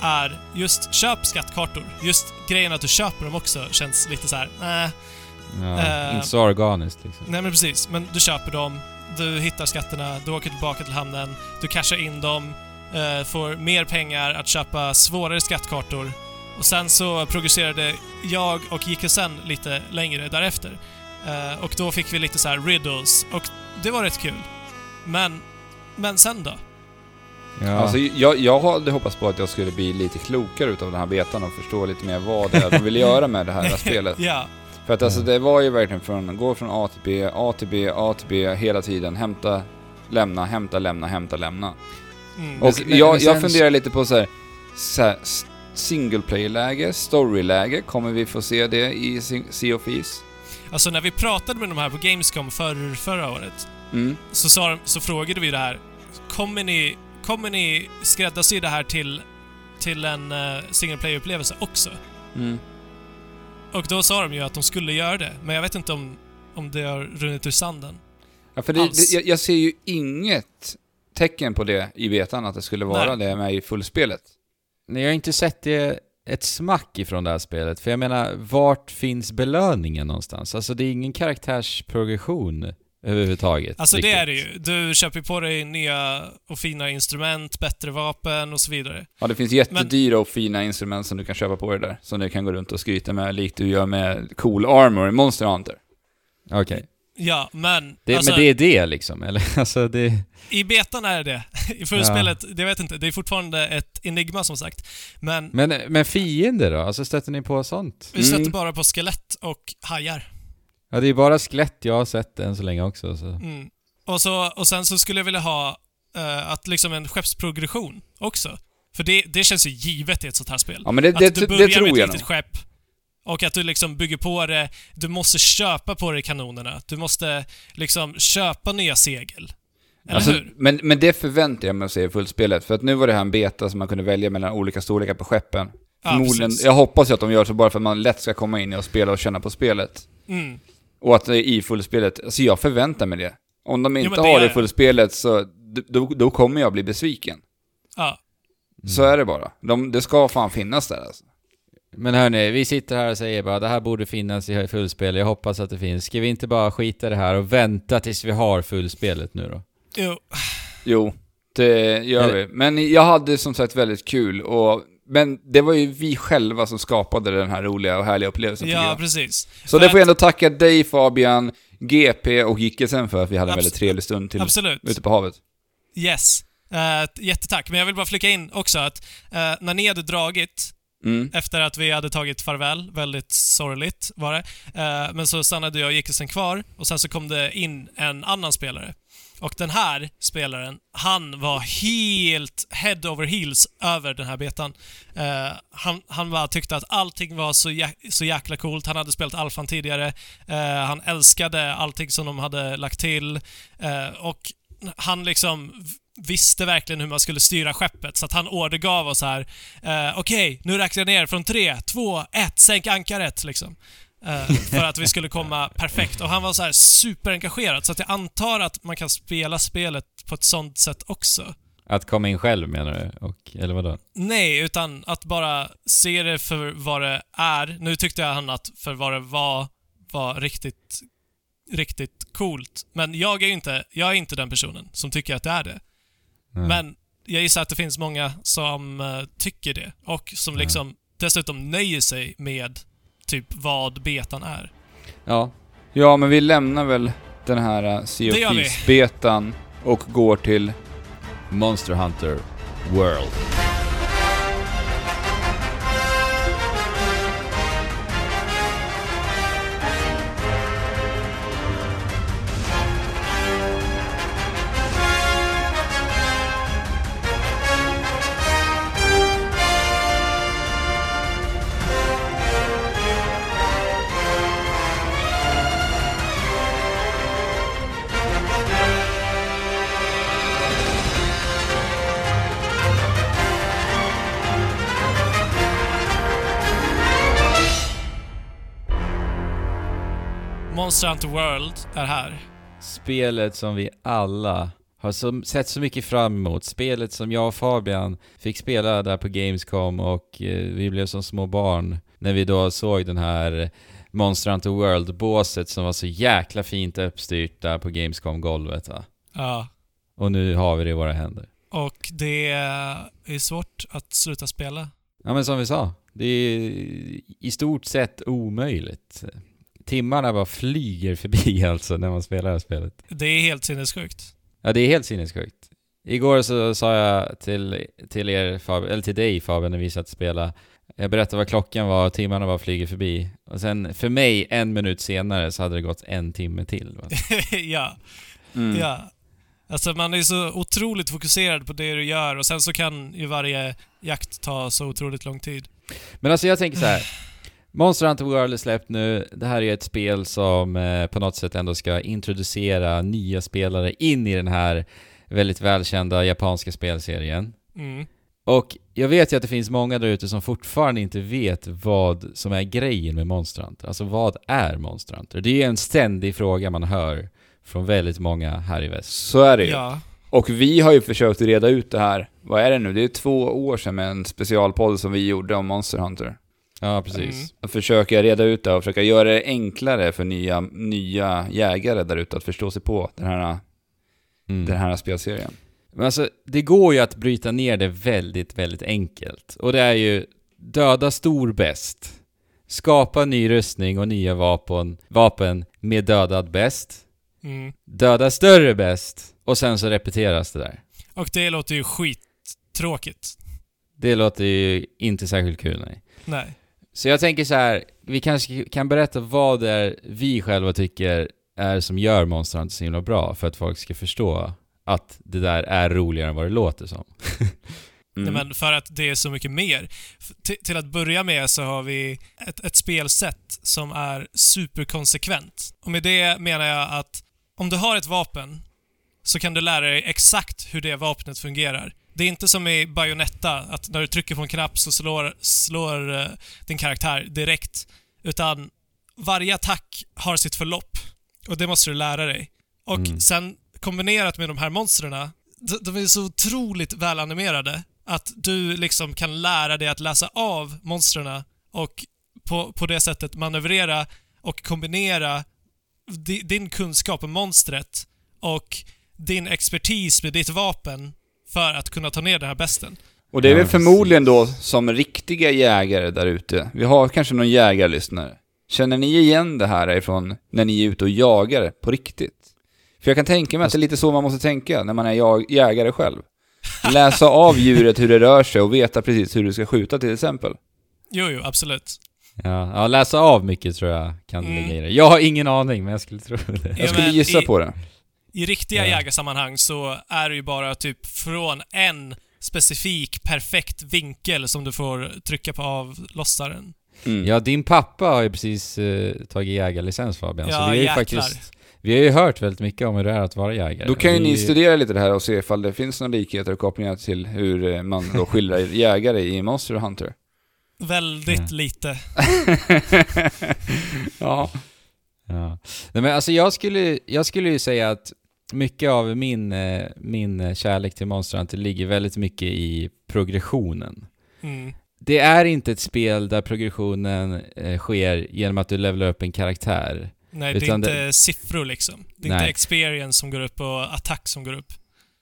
är just köp skattkartor. Just grejen att du köper dem också känns lite så här. nej. Ja, Eh, inte så organiskt liksom. Nej men precis, men du köper dem, du hittar skatterna, du åker tillbaka till hamnen, du cashar in dem, eh, får mer pengar att köpa svårare skattkartor och sen så progresserade jag och gick sen lite längre därefter. Eh, och då fick vi lite så här riddles och det var rätt kul. Men, men sen då? Ja. Alltså, jag, jag hade hoppats på att jag skulle bli lite klokare utav den här betan och förstå lite mer vad det är de vill göra med det här spelet. Ja, För att alltså det var ju verkligen från, gå från A till B, A till B, A till B hela tiden, hämta, lämna, hämta, lämna, hämta, lämna. mm. Och Men- jag, men jag sen- funderar lite på så här, så här, single player-läge, story-läge. Kommer vi få se det i Sea of Thieves? Alltså när vi pratade med de här på Gamescom för, förra året, Mm. så, sa så frågade vi det här. Kommer ni, kommer ni skräddarsy det här till, till en uh, single player-upplevelse också? Mm. Och då sa de ju att de skulle göra det, men jag vet inte om, om det har runnit ur sanden. Ja, för det, det, jag, jag ser ju inget tecken på det i betan, att det skulle vara det med i fullspelet. Nej, jag har inte sett det ett smack ifrån det här spelet. För jag menar, vart finns belöningen någonstans? Alltså det är ingen karaktärsprogression överhuvudtaget. Alltså det riktigt. är det ju. Du köper på dig nya och fina instrument, bättre vapen och så vidare. Ja, det finns jättedyra och fina instrument som du kan köpa på dig där. Som du kan gå runt och skryta med, likt du gör med cool armor i Monster Hunter. Okej. Ja, men... Det, alltså, Men det är det liksom, eller? Alltså det... I betan är det det. I förspelet, det vet inte. Det är fortfarande ett enigma som sagt. Men Men, men fiender då? Alltså stöter ni på sånt? vi stöter Mm. bara på skelett och hajar. Ja, det är bara skelett jag har sett än så länge också. Så. Mm. Och, så, och sen så skulle jag vilja ha eh, att liksom en skeppsprogression också. För det, det känns ju givet i ett sånt här spel. Ja, men det, att det, du det, börjar tror med ett litet skepp och att du liksom bygger på det. Du måste köpa på dig kanonerna. Du måste liksom köpa nya segel. Eller Alltså, hur? men, men det förväntar jag mig att se i fullspelet. För att nu var det här en beta som man kunde välja mellan olika storlekar på skeppen. Ja, jag hoppas ju att de gör så bara för att man lätt ska komma in i och spela och känna på spelet. Mm. Och att det är i fullspelet, alltså jag förväntar mig det. Om de inte men det har det i fullspelet så, då, då kommer jag bli besviken. Ja. Så är det bara. De, det ska fan finnas där alltså. Men hörni, vi sitter här och säger bara det här borde finnas i fullspel. Jag hoppas att det finns. Ska vi inte bara skita i det här och vänta tills vi har fullspelet nu då? Jo. Jo, det gör Eller- vi. Men jag hade som sagt väldigt kul och men det var ju vi själva som skapade den här roliga och härliga upplevelsen Ja, precis. Så För det får jag ändå tacka dig Fabian, GP och Gickesen för att vi hade en väldigt trevlig stund till Absolut. ute på havet. Yes. Uh, jättetack. Men jag vill bara flika in också att eh, när ni hade dragit, Mm. efter att vi hade tagit farväl, väldigt sorgligt var det, eh, men så stannade jag och Gickesen kvar och sen så kom det in en annan spelare. Och den här spelaren, han var helt head over heels över den här betan. Eh, han, han bara tyckte att allting var så, jä- så jäkla coolt. Han hade spelat alfan tidigare. Eh, han älskade allting som de hade lagt till. Eh, och han liksom visste verkligen hur man skulle styra skeppet, så att han ordergav oss här. Eh, Okej, nu räknar jag ner från tre, två, ett, sänk ankaret liksom. Eh, för att vi skulle komma perfekt. Och han var så här superengagerad, så att jag antar att man kan spela spelet på ett sånt sätt också. Att komma in själv menar du? Och, eller vadå? Nej, utan att bara se det för vad det är. Nu tyckte jag han att för vad det var, var riktigt, riktigt coolt. Men jag är ju inte, jag är inte den personen som tycker att det är det. Nej. Men jag gissar att det finns många som eh, tycker det och som liksom dessutom nöjer sig med typ vad betan är. Ja. Ja, men vi lämnar väl den här uh, Sea gör of. Thieves-betan och går till... Monster Hunter World. Monster World är här. Spelet som vi alla har så, sett så mycket fram emot. Spelet som jag och Fabian fick spela där på Gamescom och eh, vi blev som små barn när vi då såg den här Monster Hunter World-båset som var så jäkla fint uppstyrt där på Gamescom-golvet va? Ja. Och nu har vi det i våra händer. Och det är svårt att sluta spela. Ja men som vi sa, det är i stort sett omöjligt. Timmarna bara flyger förbi alltså när man spelar det här spelet. Det är helt sinnessjukt. Ja, det är helt sinnessjukt. Igår så sa jag till, till er, Fabian, eller till dig Fabian, när vi satt och spelade. Jag berättade vad klockan var och timmarna bara flyger förbi. Och sen, för mig, en minut senare så hade det gått en timme till. Ja, Mm. ja. Alltså man är så otroligt fokuserad på det du gör och sen så kan ju varje jakt ta så otroligt lång tid. Men alltså jag tänker så här. Monster Hunter World är släppt nu. Det här är ett spel som eh, på något sätt ändå ska introducera nya spelare in i den här väldigt välkända japanska spelserien. Mm. Och jag vet ju att det finns många där ute som fortfarande inte vet vad som är grejen med Monster Hunter. Alltså vad är Monster Hunter? Det är ju en ständig fråga man hör från väldigt många här i väst. Så är det ju. Ja. Och vi har ju försökt reda ut det här. Vad är det nu? Det är två år sedan med en specialpodd som vi gjorde om Monster Hunter. Ja, precis. Mm. Att försöka reda ut det och försöka göra det enklare för nya, nya jägare där ute att förstå sig på den här, Mm. den här spelserien. Men alltså, det går ju att bryta ner det väldigt, väldigt enkelt. Och det är ju döda stor bäst. Skapa ny rustning och nya vapen, vapen med dödad bäst. Mm. Döda större bäst. Och sen så repeteras det där. Och det låter ju skittråkigt. Det låter ju inte särskilt kul, nej. Nej. Så jag tänker så här, vi kanske kan berätta vad det är vi själva tycker är som gör Monster Hunter så himla bra för att folk ska förstå att det där är roligare än vad det låter som. Mm. Nej, men för att det är så mycket mer. Till- till att börja med så har vi ett, ett spelsätt som är superkonsekvent. Och med det menar jag att om du har ett vapen så kan du lära dig exakt hur det vapnet fungerar. Det är inte som i Bayonetta, att när du trycker på en knapp så slår, slår eh, din karaktär direkt. Utan varje attack har sitt förlopp. Och det måste du lära dig. Och Mm. sen kombinerat med de här monstren, de, de är så otroligt välanimerade att du liksom kan lära dig att läsa av monstren och på, på det sättet manövrera och kombinera di, din kunskap om monstret och din expertis med ditt vapen för att kunna ta ner den här besten. Och det är väl förmodligen då som riktiga jägare där ute. Vi har kanske någon jägarlyssnare. Känner ni igen det här ifrån när ni är ute och jagar på riktigt? För jag kan tänka mig att det är lite så man måste tänka när man är jag, jägare själv. Läsa av djuret hur det rör sig och veta precis hur du ska skjuta till exempel. Jo, jo, absolut. Ja, ja läsa av mycket tror jag kan Mm. ligga i det. Jag har ingen aning, men jag skulle tro det. Ja, Jag skulle gissa i- på det. I riktiga Ja. jägarsammanhang så är det ju bara typ från en specifik perfekt vinkel som du får trycka på avlossaren. Mm. Ja, din pappa har ju precis eh, tagit jägarlicens Fabian, så Ja, vi har ju jäklar. faktiskt... Vi har ju hört väldigt mycket om hur det är att vara jägare. Då kan ju Vi- ni studera lite det här och se ifall det finns några likheter och kopplingar till hur eh, man då skildrar jägare i Monster Hunter. Väldigt Ja. lite. ja. Ja. Nej, men alltså jag skulle, jag skulle ju säga att mycket av min, eh, min eh, kärlek till Monster Hunter ligger väldigt mycket i progressionen. Mm. Det är inte ett spel där progressionen eh, sker genom att du levlar upp en karaktär. Nej, det är inte det- siffror liksom. Det är inte Nej. experience som går upp och attack som går upp.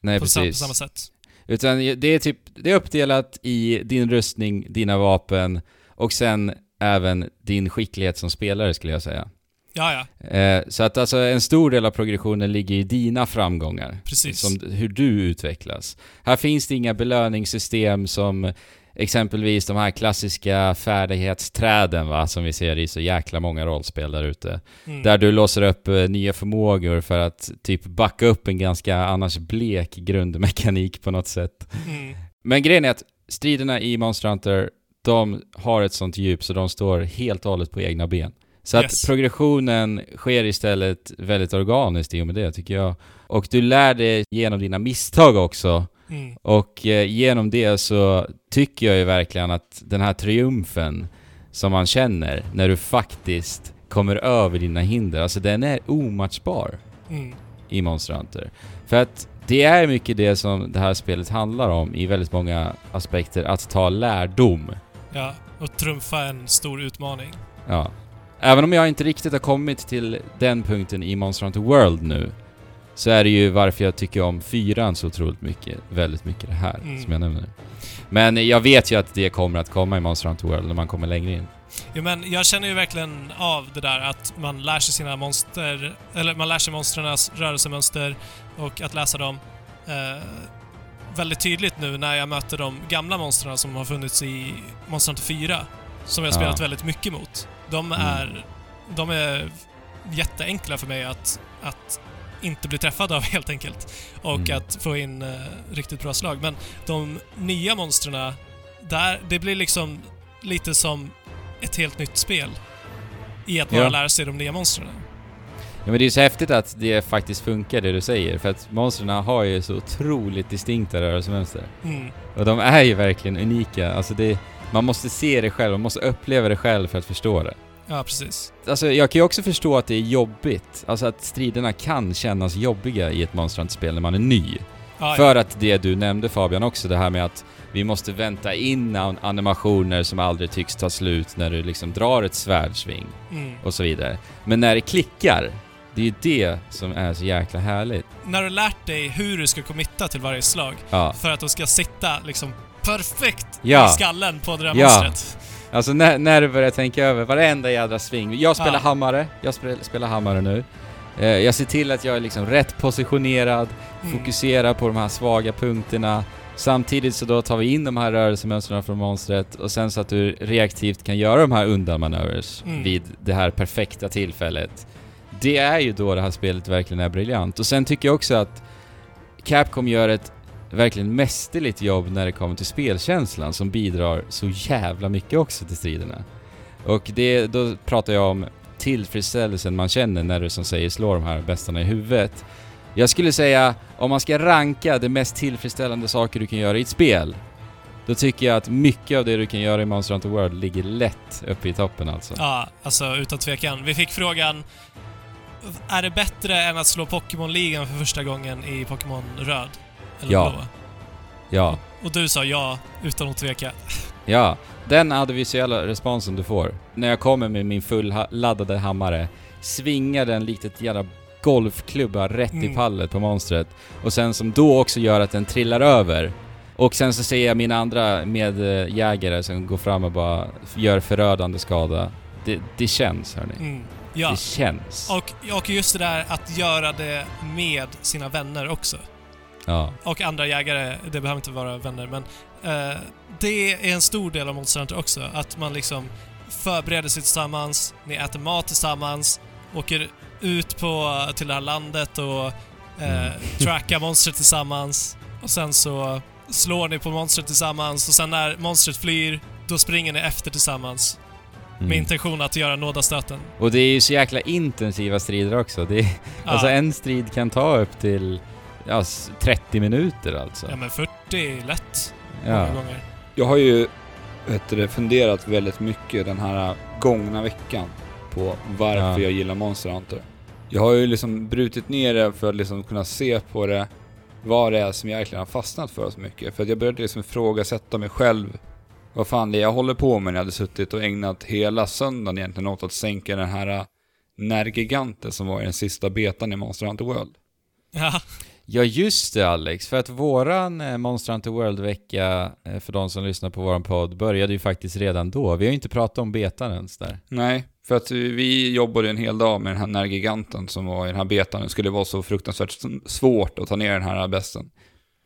Nej, på, sam- på precis. samma sätt. Utan det är typ, det är uppdelat i din rustning, dina vapen och sen även din skicklighet som spelare skulle jag säga. Ja, ja. Eh, så att alltså en stor del av progressionen ligger i dina framgångar. Precis. Som hur du utvecklas. Här finns det inga belöningssystem som exempelvis de här klassiska färdighetsträden va, som vi ser i så jäkla många rollspel där ute. Mm. Där du låser upp eh, nya förmågor för att typ backa upp en ganska annars blek grundmekanik på något sätt. Mm. Men grejen är att striderna i Monster Hunter, de har ett sånt djup så de står helt och hållet på egna ben. Så att Yes. progressionen sker istället väldigt organiskt i och med det tycker jag. Och du lär dig genom dina misstag också. Mm. Och eh, genom det så tycker jag ju verkligen att den här triumfen som man känner när du faktiskt kommer över dina hinder, alltså den är omatchbar Mm. i Monster Hunter. För att det är mycket det som det här spelet handlar om i väldigt många aspekter, att ta lärdom. Ja, och trumfa en stor utmaning. Ja. Även om jag inte riktigt har kommit till den punkten i Monster Hunter World nu, så är det ju varför jag tycker om fyran så otroligt mycket, väldigt mycket det här Mm. som jag nämner. Men jag vet ju att det kommer att komma i Monster Hunter World när man kommer längre in. Jo, men jag känner ju verkligen av det där att man lär sig sina monster, eller man lär sig monstrens rörelsemönster och att läsa dem. Eh, väldigt tydligt nu när jag möter de gamla monstren som har funnits i Monster Hunter 4. Som jag har Ja. spelat väldigt mycket mot. De Mm. är, de är jätteenkla för mig att, att inte bli träffad av helt enkelt. Och Mm. att få in eh, riktigt bra slag. Men de nya monstren, där, det blir liksom lite som ett helt nytt spel. I att bara Ja. lära sig de nya monstren. Ja men det är så häftigt att det faktiskt funkar det du säger, för att monstren har ju så otroligt distinkta rörelsemönster. Mm. Och de är ju verkligen unika, alltså det, man måste se det själv, man måste uppleva det själv för att förstå det. Ja, precis. Alltså jag kan ju också förstå att det är jobbigt, alltså att striderna kan kännas jobbiga i ett Monster Hunter-spel när man är ny. Ja, För att det du nämnde Fabian också, det här med att vi måste vänta in an- animationer som aldrig tycks ta slut när du liksom drar ett svärdsving ja. Mm. och så vidare. Men när det klickar, det är ju det som är så jäkla härligt. När du har lärt dig hur du ska committa till varje slag Ja. för att de ska sitta liksom perfekt Ja. i skallen på det där Ja. monstret. Alltså när, när du börjar tänka över varenda jädra sving. Jag spelar Ja. hammare, jag spelar, spelar hammare nu. Eh, jag ser till att jag är liksom rätt positionerad, Mm. fokuserar på de här svaga punkterna. Samtidigt så då tar vi in de här rörelsemönstren från monstret och sen så att du reaktivt kan göra de här undanmanövers Mm. vid det här perfekta tillfället. Det är ju då det här spelet verkligen är briljant. Och sen tycker jag också att Capcom gör ett verkligen mästerligt jobb när det kommer till spelkänslan som bidrar så jävla mycket också till striderna. Och det, då pratar jag om tillfredsställelsen man känner när du som säger slår de här bästarna i huvudet. Jag skulle säga, om man ska ranka de mest tillfredsställande saker du kan göra i ett spel, då tycker jag att mycket av det du kan göra i Monster Hunter World ligger lätt uppe i toppen alltså. Ja, alltså utan tvekan. Vi fick frågan är det bättre än att slå Pokémon-ligan för första gången i Pokémon Röd? Eller Ja. Blå? Ja. Och du sa ja, utan att tveka. Ja, den audiovisuella responsen du får. När jag kommer med min fulladdade hammare, svingar den likt ett jävla golfklubba rätt i Mm. pallet på monstret. Och sen som då också gör att den trillar över. Och sen så ser jag mina andra medjägare som går fram och bara gör förödande skada. Det, det känns hörni. Mm. Ja. Det känns. Och, och just det där att göra det med sina vänner också. Ja. Och andra jägare, det behöver inte vara vänner, men eh, det är en stor del av Monster Hunter också. Att man liksom förbereder sig tillsammans, ni äter mat tillsammans, åker ut på, till det här landet och eh, Mm. trackar monstret tillsammans. Och sen så slår ni på monstret tillsammans och sen när monstret flyr, då springer ni efter tillsammans. Med Mm. intention att göra nådastöten. Och det är ju så jäkla intensiva strider också. Det är, Ja. Alltså en strid kan ta upp till ja, s- 30 minuter alltså. Ja men 40 är lätt. Ja. Många gånger. Jag har ju vet du, funderat väldigt mycket den här gångna veckan på varför Ja. jag gillar Monster Hunter. Jag har ju liksom brutit ner det för att liksom kunna se på det, vad det är som jag verkligen har fastnat för så mycket. För att jag började liksom ifrågasätta mig själv. Vad fan det är jag håller på med när jag hade suttit och ägnat hela söndagen egentligen åt att sänka den här äh, Nergiganten som var i den sista betan i Monster Hunter World. Ja. Ja just det Alex, för att våran eh, Monster Hunter World-vecka, eh, för de som lyssnar på våran podd, började ju faktiskt redan då. Vi har ju inte pratat om betan ens där. Nej, för att vi jobbade en hel dag med den här Nergiganten som var i den här betan. Det skulle vara så fruktansvärt svårt att ta ner den här besten.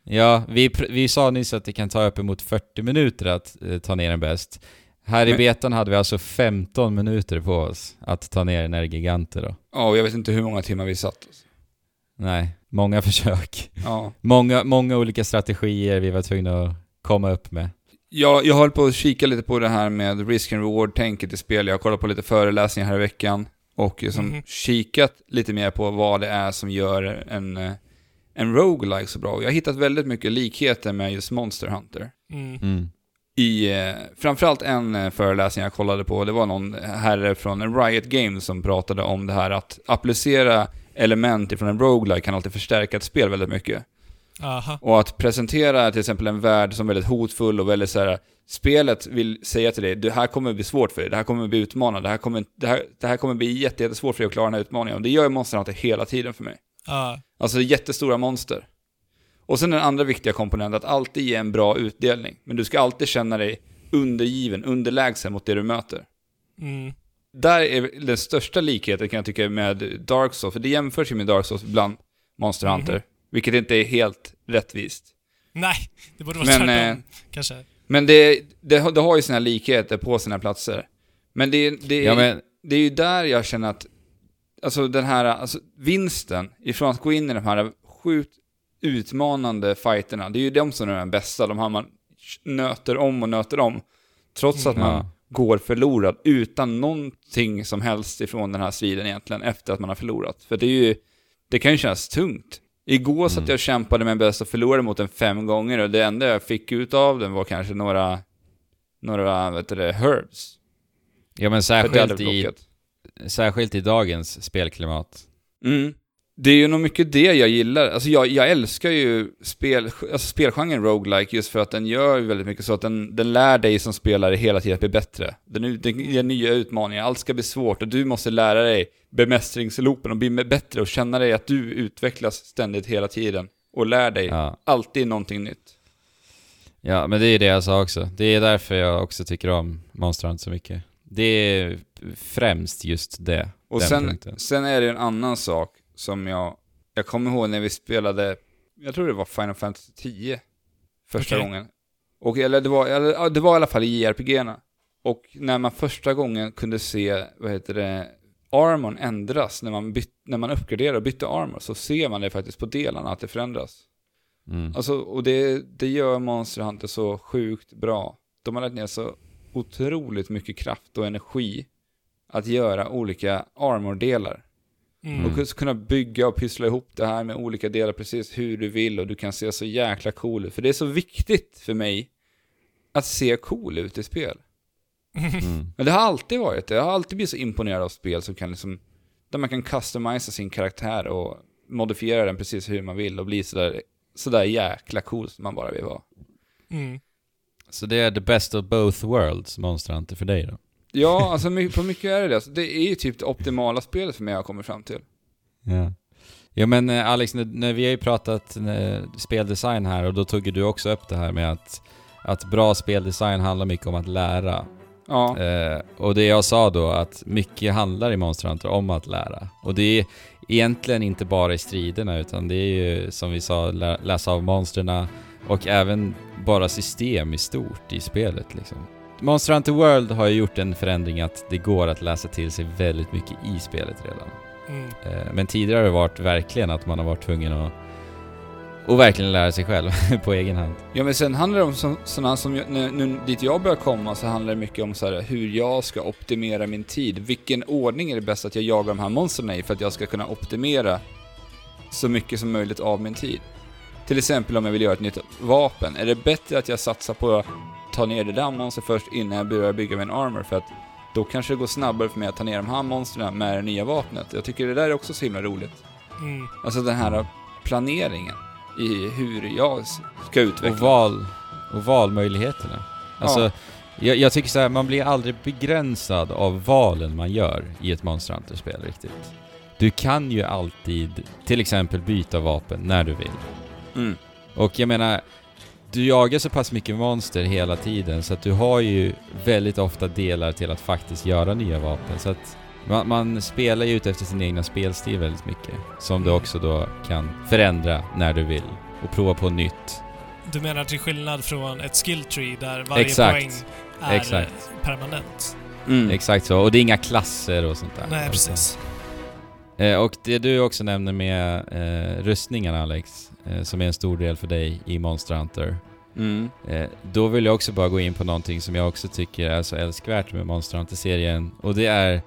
Ja, vi, vi sa nyss att det kan ta uppemot 40 minuter att eh, ta ner en bäst. Här i Men- betan hade vi alltså 15 minuter på oss att ta ner en Ergiganter då. Ja, och jag vet inte hur många timmar vi satt. Nej, många försök. Ja. Många, många olika strategier vi var tvungna att komma upp med. Jag, jag höll på att kika lite på det här med risk and reward-tänket i spel. Jag har kollat på lite föreläsningar här i veckan. Och liksom Mhm. kikat lite mer på vad det är som gör en, eh, en roguelike så bra. Och Jag har hittat väldigt mycket likheter med just Monster Hunter. Mm. Mm. I, eh, framförallt en eh, föreläsning jag kollade på, det var någon herre från Riot Games som pratade om det här att applicera element ifrån en roguelike kan alltid förstärka ett spel väldigt mycket. Aha. Och att presentera till exempel en värld som är väldigt hotfull och väldigt så här. Spelet vill säga till dig, det här kommer bli svårt för dig, det här kommer bli utmanande, det här kommer, det här, det här kommer bli jätte, jättesvårt för dig att klara den här utmaningen. Och det gör ju Monster Hunter hela tiden för mig. Ja. Alltså jättestora monster. Och sen den andra viktiga komponenten, att alltid ge en bra utdelning. Men du ska alltid känna dig undergiven, underlägsen mot det du möter. Mm. Där är den största likheten kan jag tycka med Dark Souls, för det jämförs ju med Dark Souls bland Monster Hunter. Mhm. Vilket inte är helt rättvist. Nej, det borde vara Men, tvärtom. eh, Kanske. Men det, det, har- det har ju sina likheter på sina platser. Men det, det, Ja men, det är ju där jag känner att alltså den här, alltså vinsten ifrån att gå in i de här sjukt utmanande fighterna, det är ju de som är de bästa, de här man nöter om och nöter om. Trots att man Ja. Går förlorad utan någonting som helst ifrån den här striden egentligen efter att man har förlorat. För det är ju, det kan ju kännas tungt. Igår satt Mm. jag och kämpade med en bäst och förlorade mot den fem gånger och det enda jag fick ut av den var kanske några, några, vet du det, herbs. Ja men särskilt i, särskilt i dagens spelklimat. Mm. Det är ju nog mycket det jag gillar. Alltså jag, jag älskar ju spel, alltså spelgenren roguelike just för att den gör ju väldigt mycket så att den, den lär dig som spelare hela tiden att bli bättre. Den, den ger nya utmaningar, allt ska bli svårt och du måste lära dig bemästringsloopen och bli bättre och känna dig att du utvecklas ständigt hela tiden och lär dig Ja. alltid någonting nytt. ja, men det är det jag sa också. Det är därför jag också tycker om Monster Hunter så mycket. Det är främst just det. Och sen, punkten. sen är det en annan sak som jag, jag kommer ihåg när vi spelade, jag tror det var Final Fantasy 10 första Okej. gången. Och, eller, det var, eller det var i alla fall i JRPG-erna. Och när man första gången kunde se, vad heter det, armorn ändras när man, byt, när man uppgraderar och bytte armor så ser man det faktiskt på delarna att det förändras. Mm. Alltså, och det, det gör Monster Hunter så sjukt bra. De har lagt ner så otroligt mycket kraft och energi att göra olika armordelar. Mm. Och kunna- bygga och pyssla ihop det här med olika delar precis hur du vill och du kan se så jäkla cool ut. För det är så viktigt för mig att se cool ut i spel. Mm. Men det har alltid varit det. Jag har alltid blivit så imponerad av spel som kan liksom, där man kan customisa sin karaktär och modifiera den precis hur man vill och bli sådär, sådär jäkla cool som man bara vill vara. Mm. Så det är the best of both worlds, Monster Hunter, för dig då? Ja, alltså på mycket är det det. Det är ju typ det optimala spelet för mig jag kommit fram till. Ja. Ja men eh, Alex, när, när vi har ju pratat eh, speldesign här och då tog ju du också upp det här med att, att bra speldesign handlar mycket om att lära. Ja, Eh, och det jag sa då, att mycket handlar i Monster Hunter om att lära. Och det är egentligen inte bara i striderna, utan det är ju som vi sa, lä läsa av monsterna och även bara system i stort i spelet liksom. Monster Hunter World har ju gjort en förändring att det går att läsa till sig väldigt mycket i spelet redan. Mm. Eh, Men tidigare har det varit verkligen att man har varit tvungen att och verkligen lära sig själv på egen hand. Ja men sen handlar det om så, sådana som, jag- nu, nu dit jag börjar komma så handlar det mycket om så här, hur jag ska optimera min tid. Vilken ordning är det bäst att jag jagar de här monstren i för att jag ska kunna optimera så mycket som möjligt av min tid. Till exempel om jag vill göra ett nytt vapen. Är det bättre att jag satsar på ta ner det där monstret först innan jag börjar bygga min armor för att då kanske det går snabbare för mig att ta ner de här monstren med det nya vapnet. Jag tycker det där är också så himla roligt. Mm. Alltså den här planeringen i hur jag ska utveckla. Och val, och valmöjligheterna. Alltså, Ja. jag, jag tycker så här, man blir aldrig begränsad av valen man gör i ett Monster Hunter-spel riktigt. Du kan ju alltid till exempel byta vapen när du vill. Mm. Och jag menar, du jagar så pass mycket monster hela tiden så att du har ju väldigt ofta delar till att faktiskt göra nya vapen. Så att man, man spelar ju ut efter sin egna spelstil väldigt mycket. Som du också då kan förändra när du vill och prova på nytt. Du menar till skillnad från ett skill tree där varje Exakt. poäng är Exakt. eh, permanent? Mm. Exakt så, och det är inga klasser och sånt där. Nej, precis. Eh, och det du också nämner med eh, rustningarna Alex, eh, som är en stor del för dig i Monster Hunter. Mm. Eh, då vill jag också bara gå in på någonting som jag också tycker är så älskvärt med Monster Hunter-serien. Och det är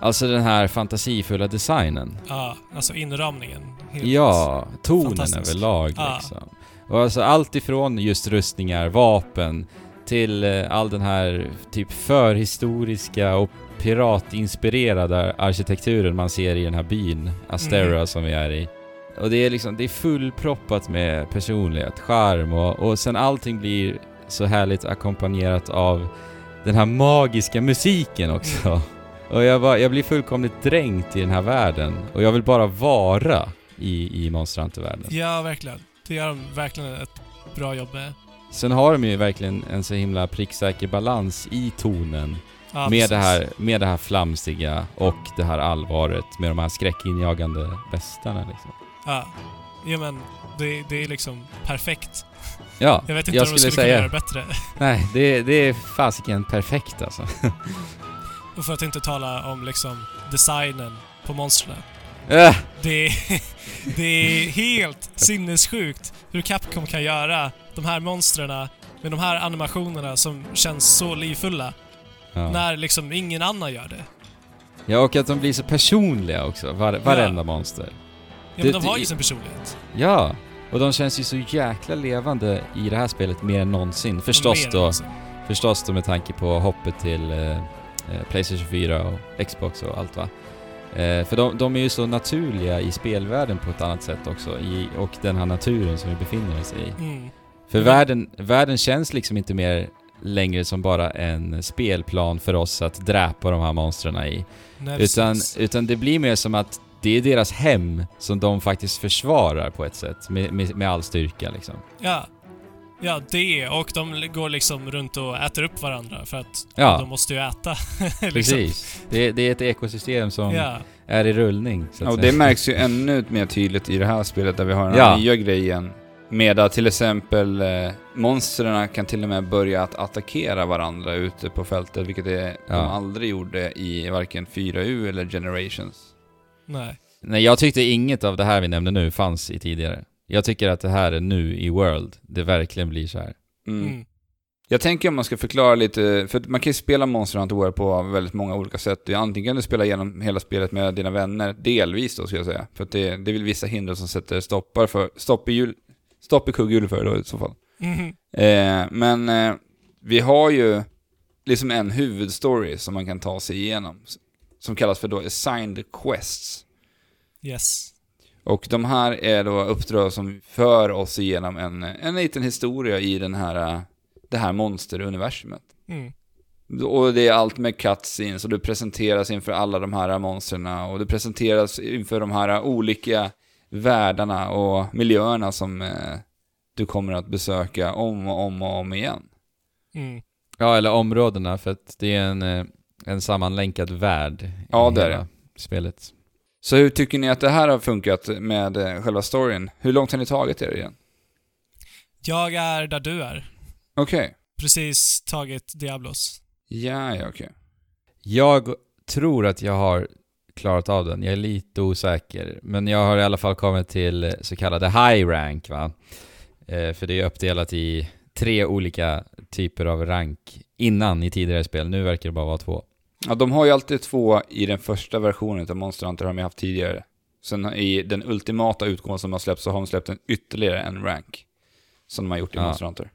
alltså den här fantasifulla designen. Ja, alltså inramningen. Helt- Ja, tonen överlag Ja. liksom. Och alltså allt ifrån just rustningar, vapen, till eh, all den här typ förhistoriska och piratinspirerade arkitekturen man ser i den här byn, Astera, Mm. som vi är i. Och det är liksom, det är fullproppat med personlighet, charm och, och sen allting blir så härligt ackompanjerat av den här magiska musiken också. Och jag, var, jag blir fullkomligt dränkt i den här världen. Och jag vill bara vara i, i Monster Hunter-världen. Ja, verkligen. Det gör de verkligen ett bra jobb med. Sen har de ju verkligen en så himla pricksäker balans i tonen. Ja, med, precis. det här, med det här flamsiga och det här allvaret med de här skräckinjagande bestarna liksom. Ja. Jo men, det, det är liksom perfekt. Ja, Jag vet inte jag om de skulle skulle kunna säga... göra det bättre. Nej, det, det är fasiken perfekt alltså. Och för att inte tala om liksom designen på monstren. Äh, Det är, det är helt sinnessjukt hur Capcom kan göra de här monstren med de här animationerna som känns så livfulla. ja. När liksom ingen annan gör det. ja, och att de blir så personliga också, var, varenda monster. Ja, Det- men de har ju sin personlighet. Ja, och de känns ju så jäkla levande i det här spelet mer än någonsin. Förstås Mer då, förstås då med tanke på hoppet till eh, eh, Playstation 4 och Xbox och allt va. Eh, för de, de är ju så naturliga i spelvärlden på ett annat sätt också, i, och den här naturen som vi befinner oss i. Mm. För Men- världen, världen känns liksom inte mer längre som bara en spelplan för oss att dräpa de här monstren i. Nej, Utan, precis. utan det blir mer som att det är deras hem som de faktiskt försvarar på ett sätt, med, med, med all styrka liksom. Ja. Ja, det och de går liksom runt och äter upp varandra för att Ja. de måste ju äta. liksom. Precis. Det, det är ett ekosystem som Ja. är i rullning, så att Ja, och säga. det märks ju ännu mer tydligt i det här spelet där vi har den här Ja. nya grejen. Med att till exempel eh, monstren kan till och med börja att attackera varandra ute på fältet, vilket det, de Ja. aldrig gjorde i varken 4U eller Generations. Nej. Nej, jag tyckte inget av det här vi nämnde nu fanns i tidigare. Jag tycker att det här är nu i World, det verkligen blir så här. Mm. Mm. Jag tänker om man ska förklara lite, för man kan ju spela Monster Hunter World på väldigt många olika sätt. Antingen kan du spela igenom hela spelet med dina vänner, delvis då ska jag säga. För att det, det är väl vissa hinder som sätter stoppar för, stopp i, hjul, stopp i kugghjulet för då i så fall. Mhm. Eh, men eh, vi har ju liksom en huvudstory som man kan ta sig igenom. Som kallas för då Assigned Quests. Yes. Och de här är då uppdrag som för oss igenom en, en liten historia i den här, det här monsteruniversumet. Mm. Och det är allt med cutscenes och du presenteras inför alla de här monstren och du presenteras inför de här olika världarna och miljöerna som eh, du kommer att besöka om och om och om igen. Mm. Ja, eller områdena, för att det är en, eh, en sammanlänkad värld i Ja, det är hela spelet. Så hur tycker ni att det här har funkat med eh, själva storyn? Hur långt har ni tagit er igen? Jag är där du är. Okej. Precis tagit Diablos. Ja, ja, okej. Jag tror att jag har klarat av den, jag är lite osäker. Men jag har i alla fall kommit till så kallade high rank va. Eh, för det är uppdelat i tre olika typer av rank innan i tidigare spel, nu verkar det bara vara två. Ja, de har ju alltid två i den första versionen av Monster Hunter har de haft tidigare. Sen i den ultimata utgåvan som har släppts så har de släppt en ytterligare en rank. Som de har gjort i Ja. Monster Hunter.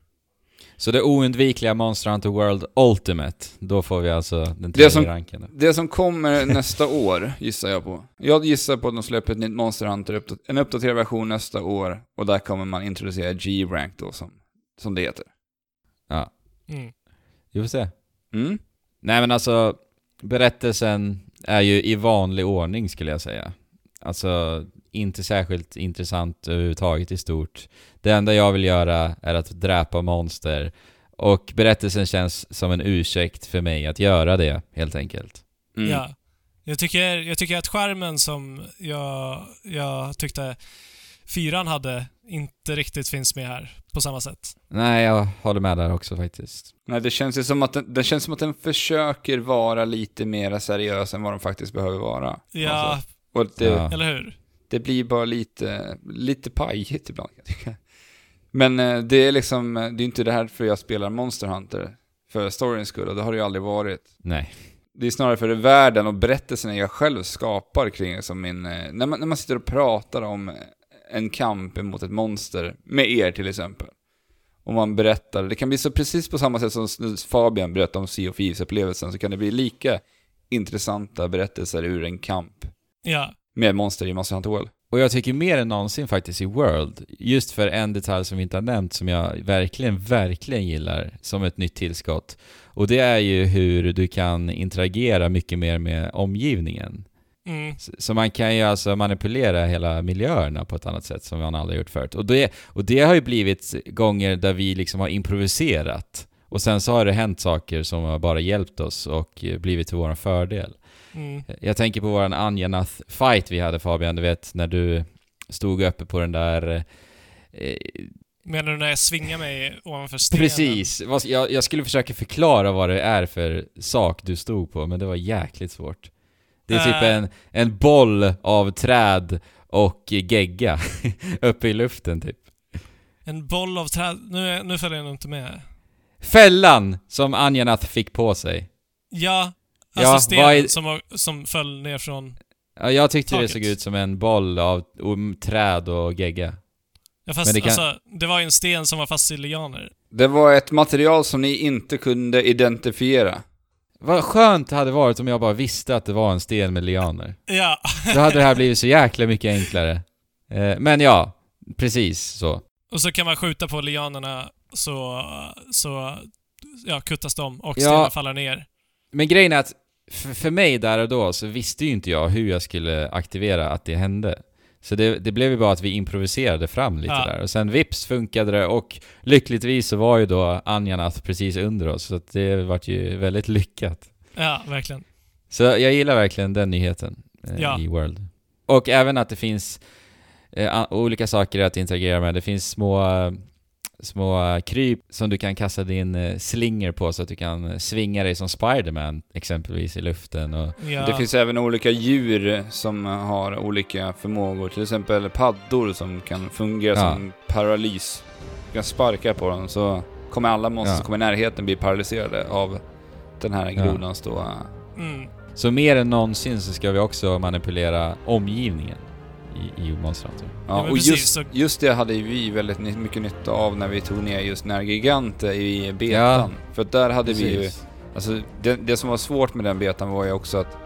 Så det oundvikliga Monster Hunter World Ultimate, då får vi alltså den tredje som- ranken. Det som kommer nästa år gissar jag på. Jag gissar på att de släpper ett nytt Monster Hunter, en uppdaterad version nästa år. Och där kommer man introducera G-rank då som, som det heter. Ja, Mm. vi får se. Mm? Nej men alltså, berättelsen är ju i vanlig ordning skulle jag säga. Alltså, inte särskilt intressant överhuvudtaget i stort. Det enda jag vill göra är att dräpa monster. Och berättelsen känns som en ursäkt för mig att göra det, helt enkelt. Mm. Ja. Jag tycker, jag tycker att skärmen som jag, jag tyckte fyran hade inte riktigt finns med här på samma sätt. Nej, jag håller med där också faktiskt. Nej, det känns ju som att den, det känns som att den försöker vara lite mer seriös än vad den faktiskt behöver vara. Ja, Alltså, och det, Ja. eller hur? det blir bara lite, lite pajigt ibland. Men eh, det är liksom, eh, det är inte det här för jag spelar Monster Hunter för storyns skull och det har det ju aldrig varit. Nej. Det är snarare för det världen och berättelsen jag själv skapar kring som min, eh, när man, när man sitter och pratar om en kamp mot ett monster, med er till exempel. Och man berättar, det kan bli så precis på samma sätt som Fabian berättade om Sea of Thieves-upplevelsen, så kan det bli lika intressanta berättelser ur en kamp Ja. med monster i Monster Hunter World. Och jag tycker mer än någonsin faktiskt i World, just för en detalj som vi inte har nämnt som jag verkligen, verkligen gillar som ett nytt tillskott. Och det är ju hur du kan interagera mycket mer med omgivningen. Mm. Så man kan ju alltså manipulera hela miljöerna på ett annat sätt som man aldrig gjort förut. Och det, och det har ju blivit gånger där vi liksom har improviserat. Och sen så har det hänt saker som har bara hjälpt oss och blivit till vår fördel. Mm. Jag tänker på våran Anjanath fight vi hade Fabian, du vet när du stod uppe på den där... Eh, Menar du när jag svingar mig ovanför stenen? precis! Jag, jag skulle försöka förklara vad det är för sak du stod på, men det var jäkligt svårt. Det är typ Eh. en, en boll av träd och gegga uppe i luften typ. En boll av träd... Nu, nu följer jag nog inte med. Fällan som Anjanath fick på sig. Ja, Ja, alltså vad stenen är- som, som föll ner från... Ja, jag tyckte det Taket. såg ut som en boll av träd och gegga. Ja, fast Men det kan- alltså, det var ju en sten som var fast i lianer. Det var ett material som ni inte kunde identifiera. Vad skönt det hade varit om jag bara visste att det var en sten med lianer. Ja, Då hade det här blivit så jäkla mycket enklare. Eh, men ja, precis så. och så kan man skjuta på lianerna så, så ja, kuttas de och Ja. faller ner. Men grejen är att för, för mig där och då så visste ju inte jag hur jag skulle aktivera att det hände. Så det, det blev ju bara att vi improviserade fram lite Ja. där. Och sen vips funkade det och lyckligtvis så var ju då Anjanath precis under oss. Så det vart ju väldigt lyckat. Ja, verkligen. Så jag gillar verkligen den nyheten eh, Ja. i World. Och även att det finns eh, olika saker att interagera med. Det finns små, små eh, kryp som du kan kasta din eh, slinger på så att du kan eh, svinga dig som Spiderman exempelvis i luften. Och, Ja. Det finns även olika djur som har olika förmågor. Till exempel paddor som kan fungera Ja. som paralys. Du kan sparka på dem så kommer alla monster Ja. som kommer i närheten bli paralyserade av den här Ja. grodans då. Mm. så mer än någonsin så ska vi också manipulera omgivningen i, i Monster Hunter. Ja, Ja, och precis, just, så- just det hade vi väldigt mycket nytta av när vi tog ner just Närgigante i betan. För att där hade vi ju Precis. Alltså det, det som var svårt med den betan var ju också att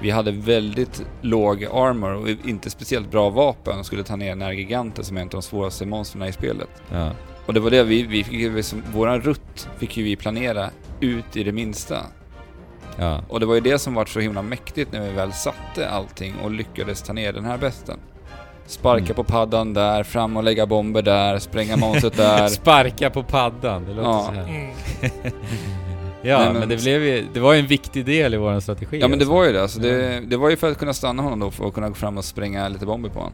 vi hade väldigt låg armor och inte speciellt bra vapen och skulle ta ner Närgiganten som är en av de svåraste monstren i spelet. Ja. Och det var det vi, vi fick ju, som, våran rutt fick ju vi planera ut i det minsta. Ja. Och det var ju det som var så himla mäktigt när vi väl satte allting och lyckades ta ner den här besten. Sparka Mm. på paddan där, fram och lägga bomber där, spränga monstret där. Sparka på paddan, det låter Ja. så här. Mm. Ja, Nej, men, men- det blev ju, det var ju en viktig del i vår strategi. Ja men det alltså. var ju det, alltså det, det var ju för att kunna stanna honom då för att kunna gå fram och spränga lite bomber på honom.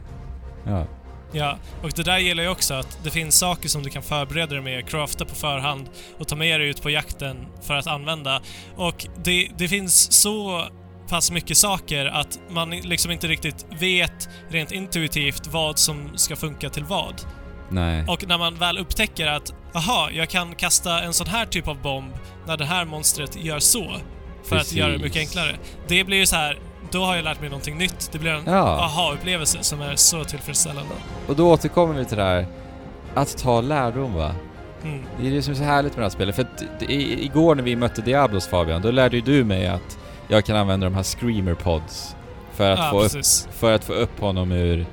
Ja. Ja, och det där gäller ju också att det finns saker som du kan förbereda dig med, crafta på förhand och ta med dig ut på jakten för att använda. Och det, det finns så pass mycket saker att man liksom inte riktigt vet rent intuitivt vad som ska funka till vad. Nej. Och när man väl upptäcker att aha, jag kan kasta en sån här typ av bomb när det här monstret gör så. För att göra det mycket Precis. enklare. Det blir ju så här. då har jag lärt mig någonting nytt. Det blir en Ja. aha-upplevelse som är så tillfredsställande. Och då återkommer vi till det här att ta lärdom va. Mm. Det är det som är så härligt med det här spelet. För att det, igår när vi mötte Diablos Fabian, då lärde ju du mig att jag kan använda de här screamer pods för att, Ja, få, upp, precis. för att få upp honom ur,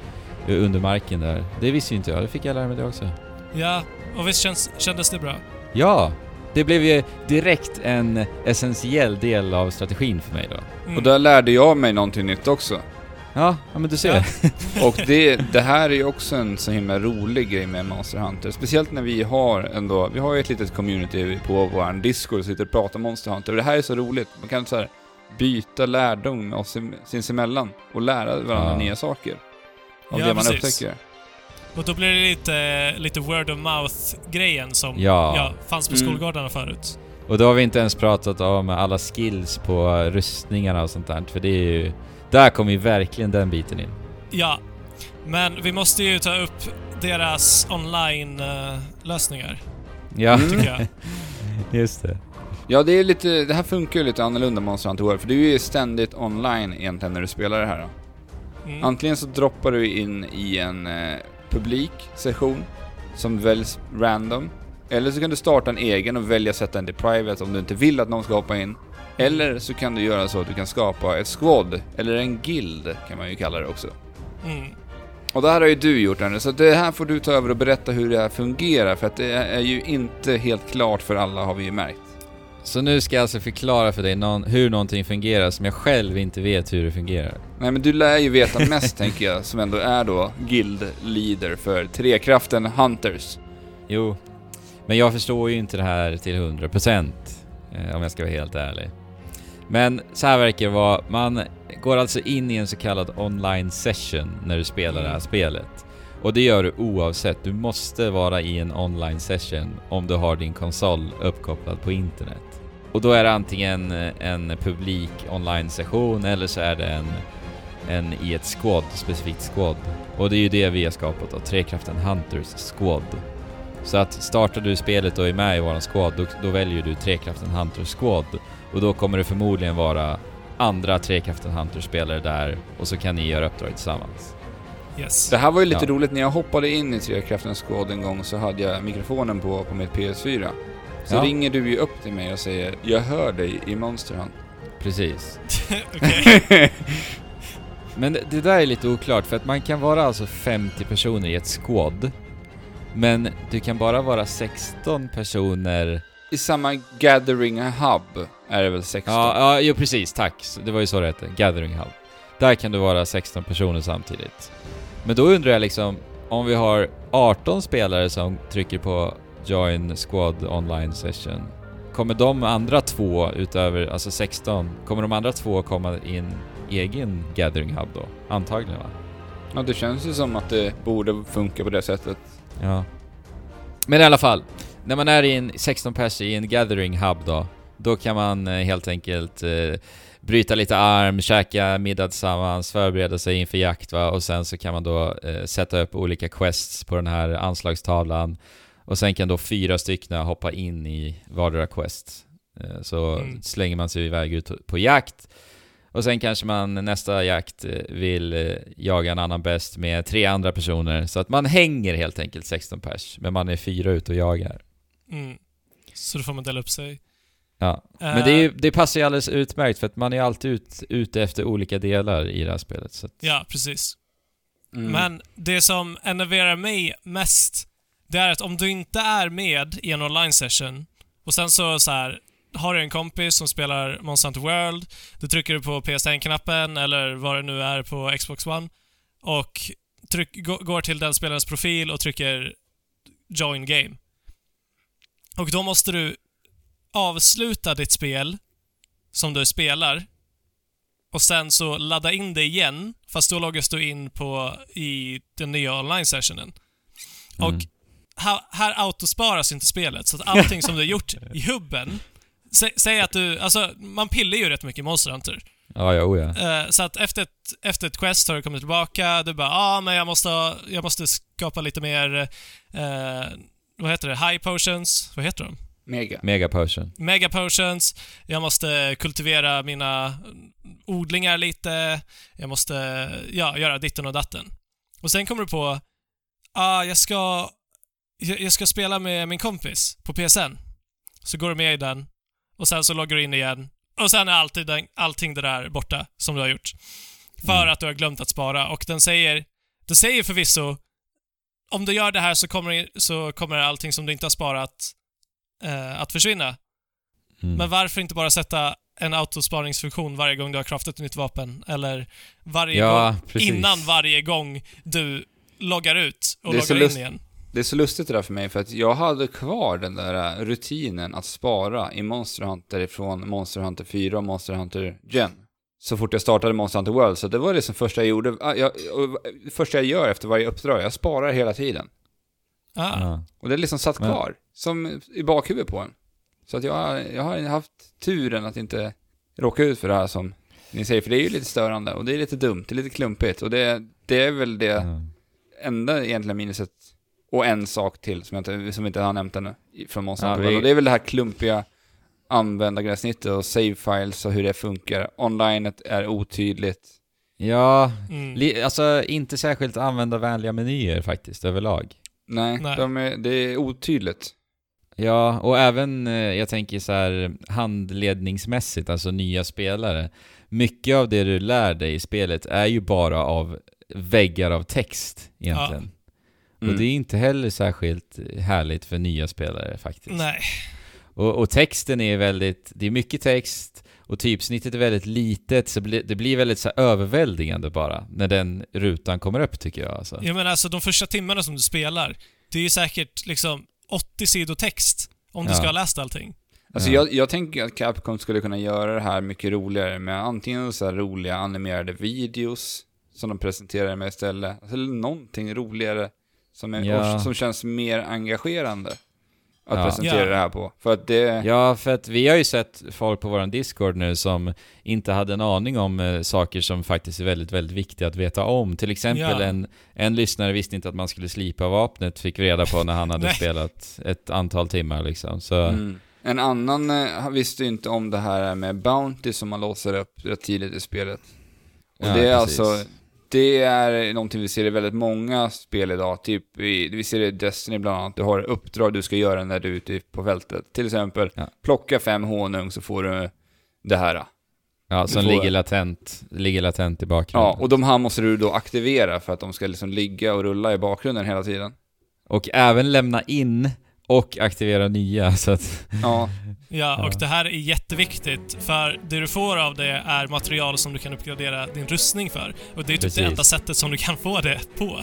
ur under marken där. Det visste ju inte jag, det fick jag lära mig det också. Ja, och visst känns, kändes det bra? Ja! Det blev ju direkt en essentiell del av strategin för mig då. Mm. Och där lärde jag mig någonting nytt också. Ja, ja men du ser. Ja. Och det, det här är ju också en så himla rolig grej med Monster Hunter. Speciellt när vi har ändå, vi har ju ett litet community på vår Discord och sitter och pratar Monster Hunter. Och det här är så roligt. Man kan så här byta lärdom im- sinsemellan och lära varandra Ja. nya saker. Av Ja, det man precis. upptäcker. Och då blir det lite, lite word of mouth-grejen som Ja. fanns på Mm. skolgårdarna förut. Och då har vi inte ens pratat om alla skills på rustningarna och sånt där, för det är ju... Där kommer ju verkligen den biten in. Ja. Men vi måste ju ta upp deras online-lösningar, Ja, Mm. tycker jag. just det. Ja, det är lite, det här funkar ju lite annorlunda Monster Hunter World, för du är ju ständigt online egentligen när du spelar det här. Då. Mm. Antingen så droppar du in i en eh, publik session som väljs random. Eller så kan du starta en egen och välja att sätta den till private om du inte vill att någon ska hoppa in. Eller så kan du göra så att du kan skapa ett squad, eller en guild kan man ju kalla det också. Mm. Och det här har ju du gjort Anders, så det här får du ta över och berätta hur det här fungerar, för att det är ju inte helt klart för alla har vi ju märkt. Så nu ska jag alltså förklara för dig någon, hur någonting fungerar som jag själv inte vet hur det fungerar. Nej men du lär ju veta mest tänker jag, som ändå är då guild leader för Trekraften Hunters. Jo, men jag förstår ju inte det här till 100% eh, om jag ska vara helt ärlig. Men så här verkar det vara, man går alltså in i en så kallad online session när du spelar det här Mm. spelet. Och det gör du oavsett, du måste vara i en online session om du har din konsol uppkopplad på internet. Och då är det antingen eh, en publik online-session eller så är det en, en i ett squad, specifikt squad. Och det är ju det vi har skapat då, Trekraften Hunters Squad. Så att startar du spelet och är med i våran squad, då, då väljer du Trekraften Hunters Squad. Och då kommer det förmodligen vara andra Trekraften Hunters-spelare där och så kan ni göra uppdrag tillsammans. Yes. Det här var ju lite Ja. roligt, när jag hoppade in i Trekraftens Squad en gång så hade jag mikrofonen på, på mitt PS4. Så Ja. ringer du ju upp till mig och säger “Jag hör dig i Monster Hunt”. Precis. Okej. Men det, det där är lite oklart för att man kan vara alltså 50 personer i ett squad. Men du kan bara vara 16 personer... I samma Gathering Hub är det väl 16? Ja, ja jo precis, tack. Så Det var ju så det hette, Gathering Hub. Där kan du vara 16 personer samtidigt. Men då undrar jag liksom, om vi har 18 spelare som trycker på Join Squad Online Session, kommer de andra två utöver, alltså 16, kommer de andra två komma i en egen Gathering Hub då? Antagligen va? Ja, det känns ju som att det borde funka på det sättet. Ja. Men i alla fall, när man är i en 16 pers i en gathering hub då, då kan man eh, helt enkelt eh, bryta lite arm, käka middag tillsammans, förbereda sig inför jakt va, och sen så kan man då eh, sätta upp olika quests på den här anslagstavlan och sen kan då fyra stycken hoppa in i vardera quest. Eh, så Mm. slänger man sig iväg ut på jakt och sen kanske man nästa jakt eh, vill eh, jaga en annan bäst med tre andra personer. Så att man hänger helt enkelt 16 pers, men man är fyra ute och jagar. Mm. Så då får man dela upp sig. Ja. Men det, är det passar ju alldeles utmärkt för att man är alltid ut, ute efter olika delar i det här spelet. Så att, Ja, precis. Mm. Men det som enerverar mig mest, det är att om du inte är med i en online session och sen så, så här har du en kompis som spelar Monster Hunter World, då trycker du på PS1-knappen eller vad det nu är på Xbox One och tryck, går till den spelarens profil och trycker Join Game. Och då måste du avsluta ditt spel som du spelar och sen så ladda in det igen, fast då loggas du in på i den nya online-sessionen. Och mm här, här autosparas inte spelet, så att allting som du har gjort i hubben, sä, säg att du, alltså man pillar ju rätt mycket i Monster Hunter. ja, ja, oh, ja. Eh, så att efter ett, efter ett quest har du kommit tillbaka, du bara ja ah, men jag måste, jag måste skapa lite mer, eh, vad heter det, high potions, vad heter de? Mega. Mega potion. Mega potions, jag måste kultivera mina odlingar lite, jag måste ja, göra ditten och datten. Och sen kommer du på, ah, jag ska, jag ska spela med min kompis på PSN. Så går du med i den och sen så loggar du in igen och sen är alltid den, allting det där borta som du har gjort. För Mm. att du har glömt att spara och den säger, den säger förvisso om du gör det här så kommer, så kommer allting som du inte har sparat eh, att försvinna. Mm. Men varför inte bara sätta en autosparingsfunktion varje gång du har craftat ett nytt vapen? Eller varje Ja, gång, precis. innan varje gång du loggar ut och loggar in lust- igen. Det är så lustigt det där för mig, för att jag hade kvar den där äh, rutinen att spara i Monster Hunter ifrån Monster Hunter 4 och Monster Hunter Gen. Så fort jag startade Monster Hunter World, så det var det som första jag gjorde. Ah, Jag, första jag gör efter varje uppdrag, jag sparar hela tiden. Ah, Ja. Och det är liksom satt Men- kvar, som i bakhuvudet på en. Så att jag, har- jag har haft turen att inte råka ut för det här som ni säger, för det är ju lite störande och det är lite dumt, det är lite klumpigt och det, det är väl det Ja. enda egentligen minuset och en sak till som, jag inte, som vi inte har nämnt ännu från Monster Ja, vi- det är väl det här klumpiga användargränssnittet och save files och hur det funkar. Onlinet är otydligt. Ja, mm. li, alltså inte särskilt användarvänliga menyer faktiskt överlag. Nej, Nej. De är, det är otydligt. Ja, och även, eh, jag tänker så här handledningsmässigt, alltså nya spelare. Mycket av det du lär dig i spelet är ju bara av väggar av text egentligen. Mm. Och det är inte heller särskilt härligt för nya spelare faktiskt. Nej. Och, och texten är väldigt, det är mycket text och typsnittet är väldigt litet, så bli, det blir väldigt så överväldigande bara när den rutan kommer upp tycker jag alltså. Jag menar alltså de första timmarna som du spelar, det är ju säkert liksom 80 sidor text om du Ja. ska ha läst allting. Alltså Ja. jag, jag tänker att Capcom skulle kunna göra det här mycket roligare med antingen så här roliga animerade videos som de presenterar med istället, eller någonting roligare som, är, Ja. som känns mer engagerande. att Ja. presentera Ja. det här på. För att det... Ja, för att vi har ju sett folk på våran Discord nu som inte hade en aning om eh, saker som faktiskt är väldigt, väldigt viktiga att veta om. Till exempel Ja. en, en lyssnare visste inte att man skulle slipa vapnet, fick reda på när han hade spelat ett antal timmar liksom. Så, Mm. En annan eh, visste ju inte om det här med Bounty som man låser upp rätt tidigt i spelet. Och Ja, det är precis. alltså, det är någonting vi ser i väldigt många spel idag. Typ i, vi ser det i Destiny bland annat. Du har uppdrag du ska göra när du är ute på fältet. Till exempel, Ja. plocka fem honung så får du det här. ja, som får- ligger latent, ligger latent i bakgrunden. Ja, och de här måste du då aktivera för att de ska liksom ligga och rulla i bakgrunden hela tiden. Och även lämna in och aktivera nya, så att... Ja, Ja, och det här är jätteviktigt för det du får av det är material som du kan uppgradera din rustning för. Och det är typ Precis. det enda sättet som du kan få det på.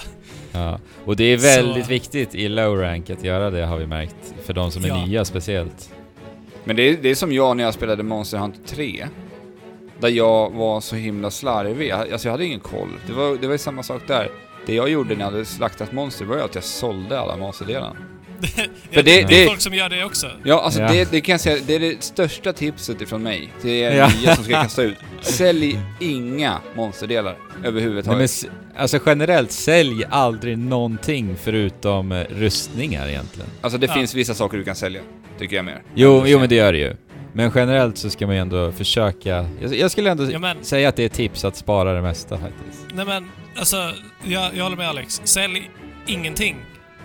Ja. Och det är väldigt Så- viktigt i low rank att göra det har vi märkt. För de som är Ja. nya speciellt. Men det är, det är som jag när jag spelade Monster Hunter 3. Där jag var så himla slarvig. Jag, alltså jag hade ingen koll. Det var, det var ju samma sak där. Det jag gjorde när jag hade slaktat monster var att jag sålde alla monsterdelarna. För det- det, är det- folk som gör det också. Ja, alltså Ja. Det, det kan jag säga, det är det största tipset ifrån mig till er Ja. nya som ska kasta ut. Sälj inga monsterdelar Nej, överhuvudtaget. men, s- alltså generellt, sälj aldrig någonting förutom eh, rustningar egentligen. Alltså det Ja. finns vissa saker du kan sälja, tycker jag mer. Jo, jo men det gör det ju. Men generellt så ska man ju ändå försöka... Jag, jag skulle ändå Ja, men- säga att det är ett tips att spara det mesta faktiskt. Nej men, alltså, jag, jag håller med Alex. Sälj ingenting.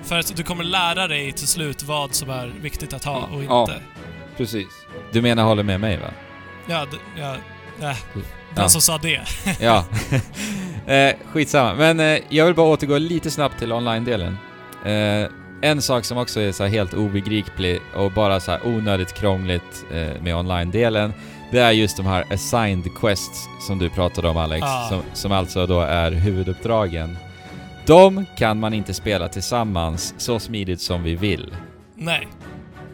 För att du kommer lära dig till slut vad som är viktigt att ha och inte. Ja. Precis. Du menar håller med mig va? Ja, ja, äh, den Ja. som sa det. Ja. eh, skitsamma. Men eh, jag vill bara återgå lite snabbt till online-delen. Eh, en sak som också är så helt obegriplig och bara så här onödigt krångligt eh, med online-delen, det är just de här assigned quests som du pratade om Alex, Ah. som, som alltså då är huvuduppdragen. De kan man inte spela tillsammans så smidigt som vi vill. Nej.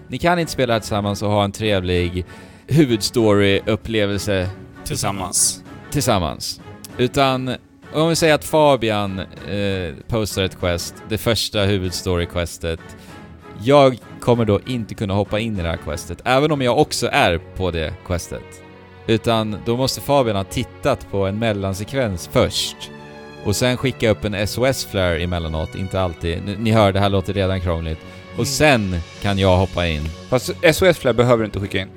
Ni kan inte spela tillsammans och ha en trevlig huvudstory-upplevelse Tillsammans. tillsammans. Utan om vi säger att Fabian eh, postar ett quest, det första huvudstory-questet. Jag kommer då inte kunna hoppa in i det här questet, även om jag också är på det questet. Utan då måste Fabian ha tittat på en mellansekvens först. Och sen skicka upp en SOS-flare emellanåt, inte alltid. Ni, ni hör, det här låter redan krångligt. Och sen kan jag hoppa in. Fast SOS-flare behöver du inte skicka in.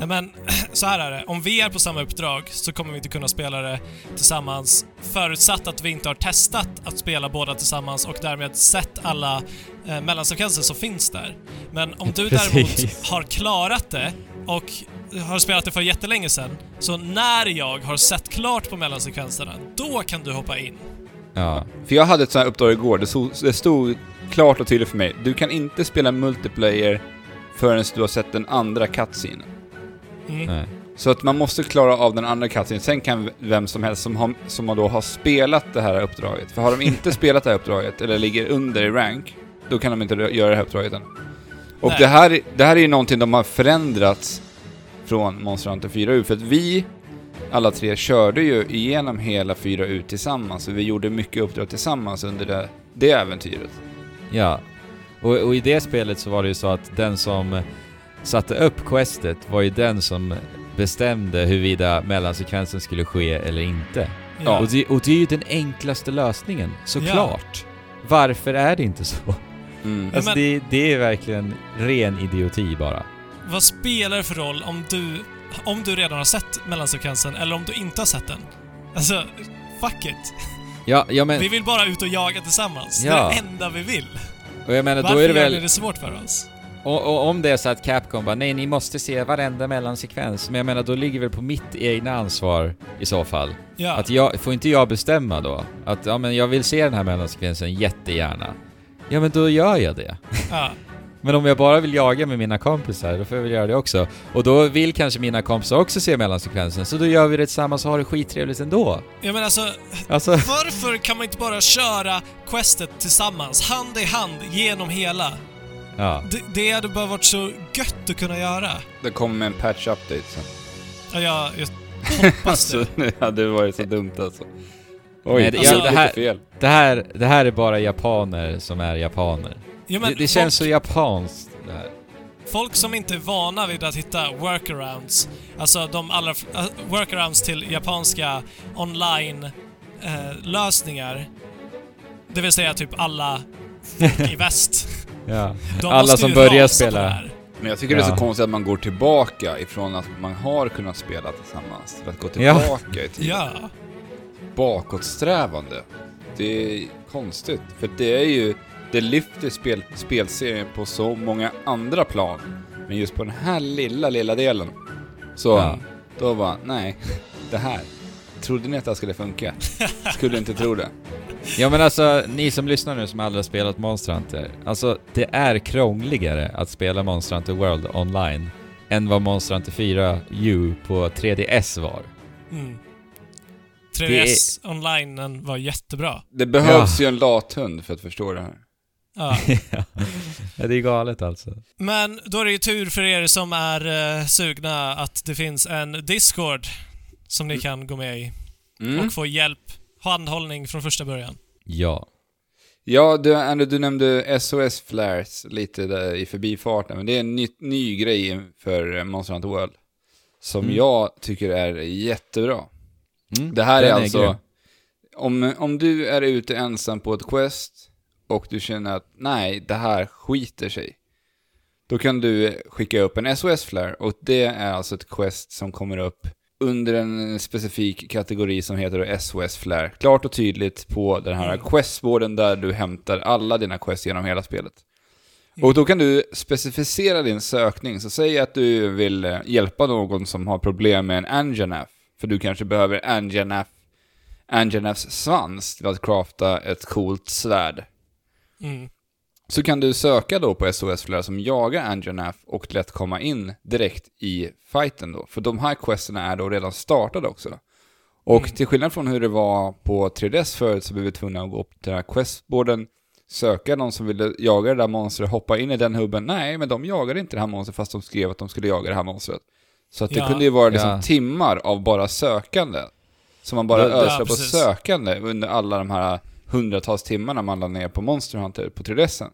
Nej men, så här är det. Om vi är på samma uppdrag så kommer vi inte kunna spela det tillsammans förutsatt att vi inte har testat att spela båda tillsammans och därmed sett alla eh, mellansekvenser som finns där. Men om du däremot Precis. har klarat det och har spelat det för jättelänge sedan, så när jag har sett klart på mellansekvenserna, då kan du hoppa in. Ja. För jag hade ett sånt här uppdrag igår, det stod, det stod klart och tydligt för mig. Du kan inte spela multiplayer förrän du har sett den andra cutscenen. Nej. Så att man måste klara av den andra cutscenen, sen kan vem som helst som, har, som då har spelat det här uppdraget. För har de inte spelat det här uppdraget, eller ligger under i rank, då kan de inte göra det här uppdraget än. Och Nej. det här, det här är ju någonting de har förändrats från Monster Hunter 4U, för att vi alla tre körde ju igenom hela 4U tillsammans, och vi gjorde mycket uppdrag tillsammans under det, det äventyret. Ja. Och, och i det spelet så var det ju så att den som satte upp questet var ju den som bestämde huruvida mellansekvensen skulle ske eller inte. Ja. Och, det, och det är ju den enklaste lösningen, såklart. Varför är det inte så? Mm. Alltså men- det, det är verkligen ren idioti bara. Vad spelar det för roll om du, om du redan har sett mellansekvensen eller om du inte har sett den? Alltså, fuck it. Ja, ja men... Vi vill bara ut och jaga tillsammans. Ja. Det är det enda vi vill. Och jag menar, Varför då är det gör väl... ni det svårt för oss? Och, och om det är så att Capcom bara nej, ni måste se varenda mellansekvens. Men jag menar, då ligger väl på mitt egna ansvar i så fall. Ja. Att jag, får inte jag bestämma då? Att ja, men jag vill se den här mellansekvensen jättegärna. Ja, men då gör jag det. ja. Men om jag bara vill jaga med mina kompisar, då får jag väl göra det också. Och då vill kanske mina kompisar också se mellansekvensen, så då gör vi det tillsammans och har det skittrevligt ändå. Jag menar alltså, Alltså, varför kan man inte bara köra questet tillsammans, hand i hand, genom hela? Ja. Det, det hade bara varit så gött att kunna göra. Det kommer med en patch update sen. Ja, jag, jag hoppas Alltså, det. det hade varit så dumt alltså. Oj, Nej, det- jag ja, gjorde det här- fel. Det här, det här är bara japaner som är japaner. Ja, men det, det känns så japanskt det här. folk som inte är vana vid att hitta workarounds, alltså de allra... äh, workarounds till japanska online-lösningar, det vill säga typ alla folk i väst. Ja. De Alla som börjar spela. Men jag tycker det är så konstigt att man går tillbaka ifrån att man har kunnat spela tillsammans till att gå Ja. tillbaka i tiden. Ja. Bakåtsträvande. Det är konstigt, för det är ju... Det lyfter spel, spelserien på så många andra plan. Men just på den här lilla, lilla delen. Så, Ja. då var nej, det här. Trodde ni att det här skulle funka? Skulle inte tro det. ja men alltså, ni som lyssnar nu som aldrig har spelat Monster Hunter. Alltså, det är krångligare att spela Monster Hunter World online än vad Monster Hunter 4 U på 3DS var. Mm. 3DS online var jättebra. Det behövs ju en lathund för att förstå det här. Ja. ja, det är galet alltså. Men då är det ju tur för er som är eh, sugna att det finns en Discord som ni kan gå med i Mm. och få hjälp, handhållning från första början. Ja. Ja, du, Andy, du nämnde SOS Flares lite där i förbifarten, men det är en ny, ny grej för Monster Hunter World. Som Mm. jag tycker är jättebra. Mm, Det här är den alltså, grym. om, om du är ute ensam på ett quest och du känner att nej, det här skiter sig. Då kan du skicka upp en SOS-flare och det är alltså ett quest som kommer upp under en specifik kategori som heter SOS-flare. Klart och tydligt på den här Mm. questboarden där du hämtar alla dina quests genom hela spelet. Och då kan du specificera din sökning, så säg att du vill eh, hjälpa någon som har problem med en Anjanaf, för du kanske behöver Anjanaf, Anjanafs svans till att crafta ett coolt svärd. Mm. Så kan du söka då på SOS-flöden som jagar Anjanaf och lätt komma in direkt i fighten då. För de här questerna är då redan startade också. Och Mm. till skillnad från hur det var på 3DS förut så blev vi tvungna att gå upp till den här questboarden, söka någon som ville jaga det där monstret, hoppa in i den hubben. Nej, men de jagade inte det här monstret fast de skrev att de skulle jaga det här monstret. Så att det Ja. kunde ju vara liksom Ja. timmar av bara sökande. Som man bara Ja, på sökande under alla de här hundratals timmarna man la ner på Monster Hunter på 3DSen.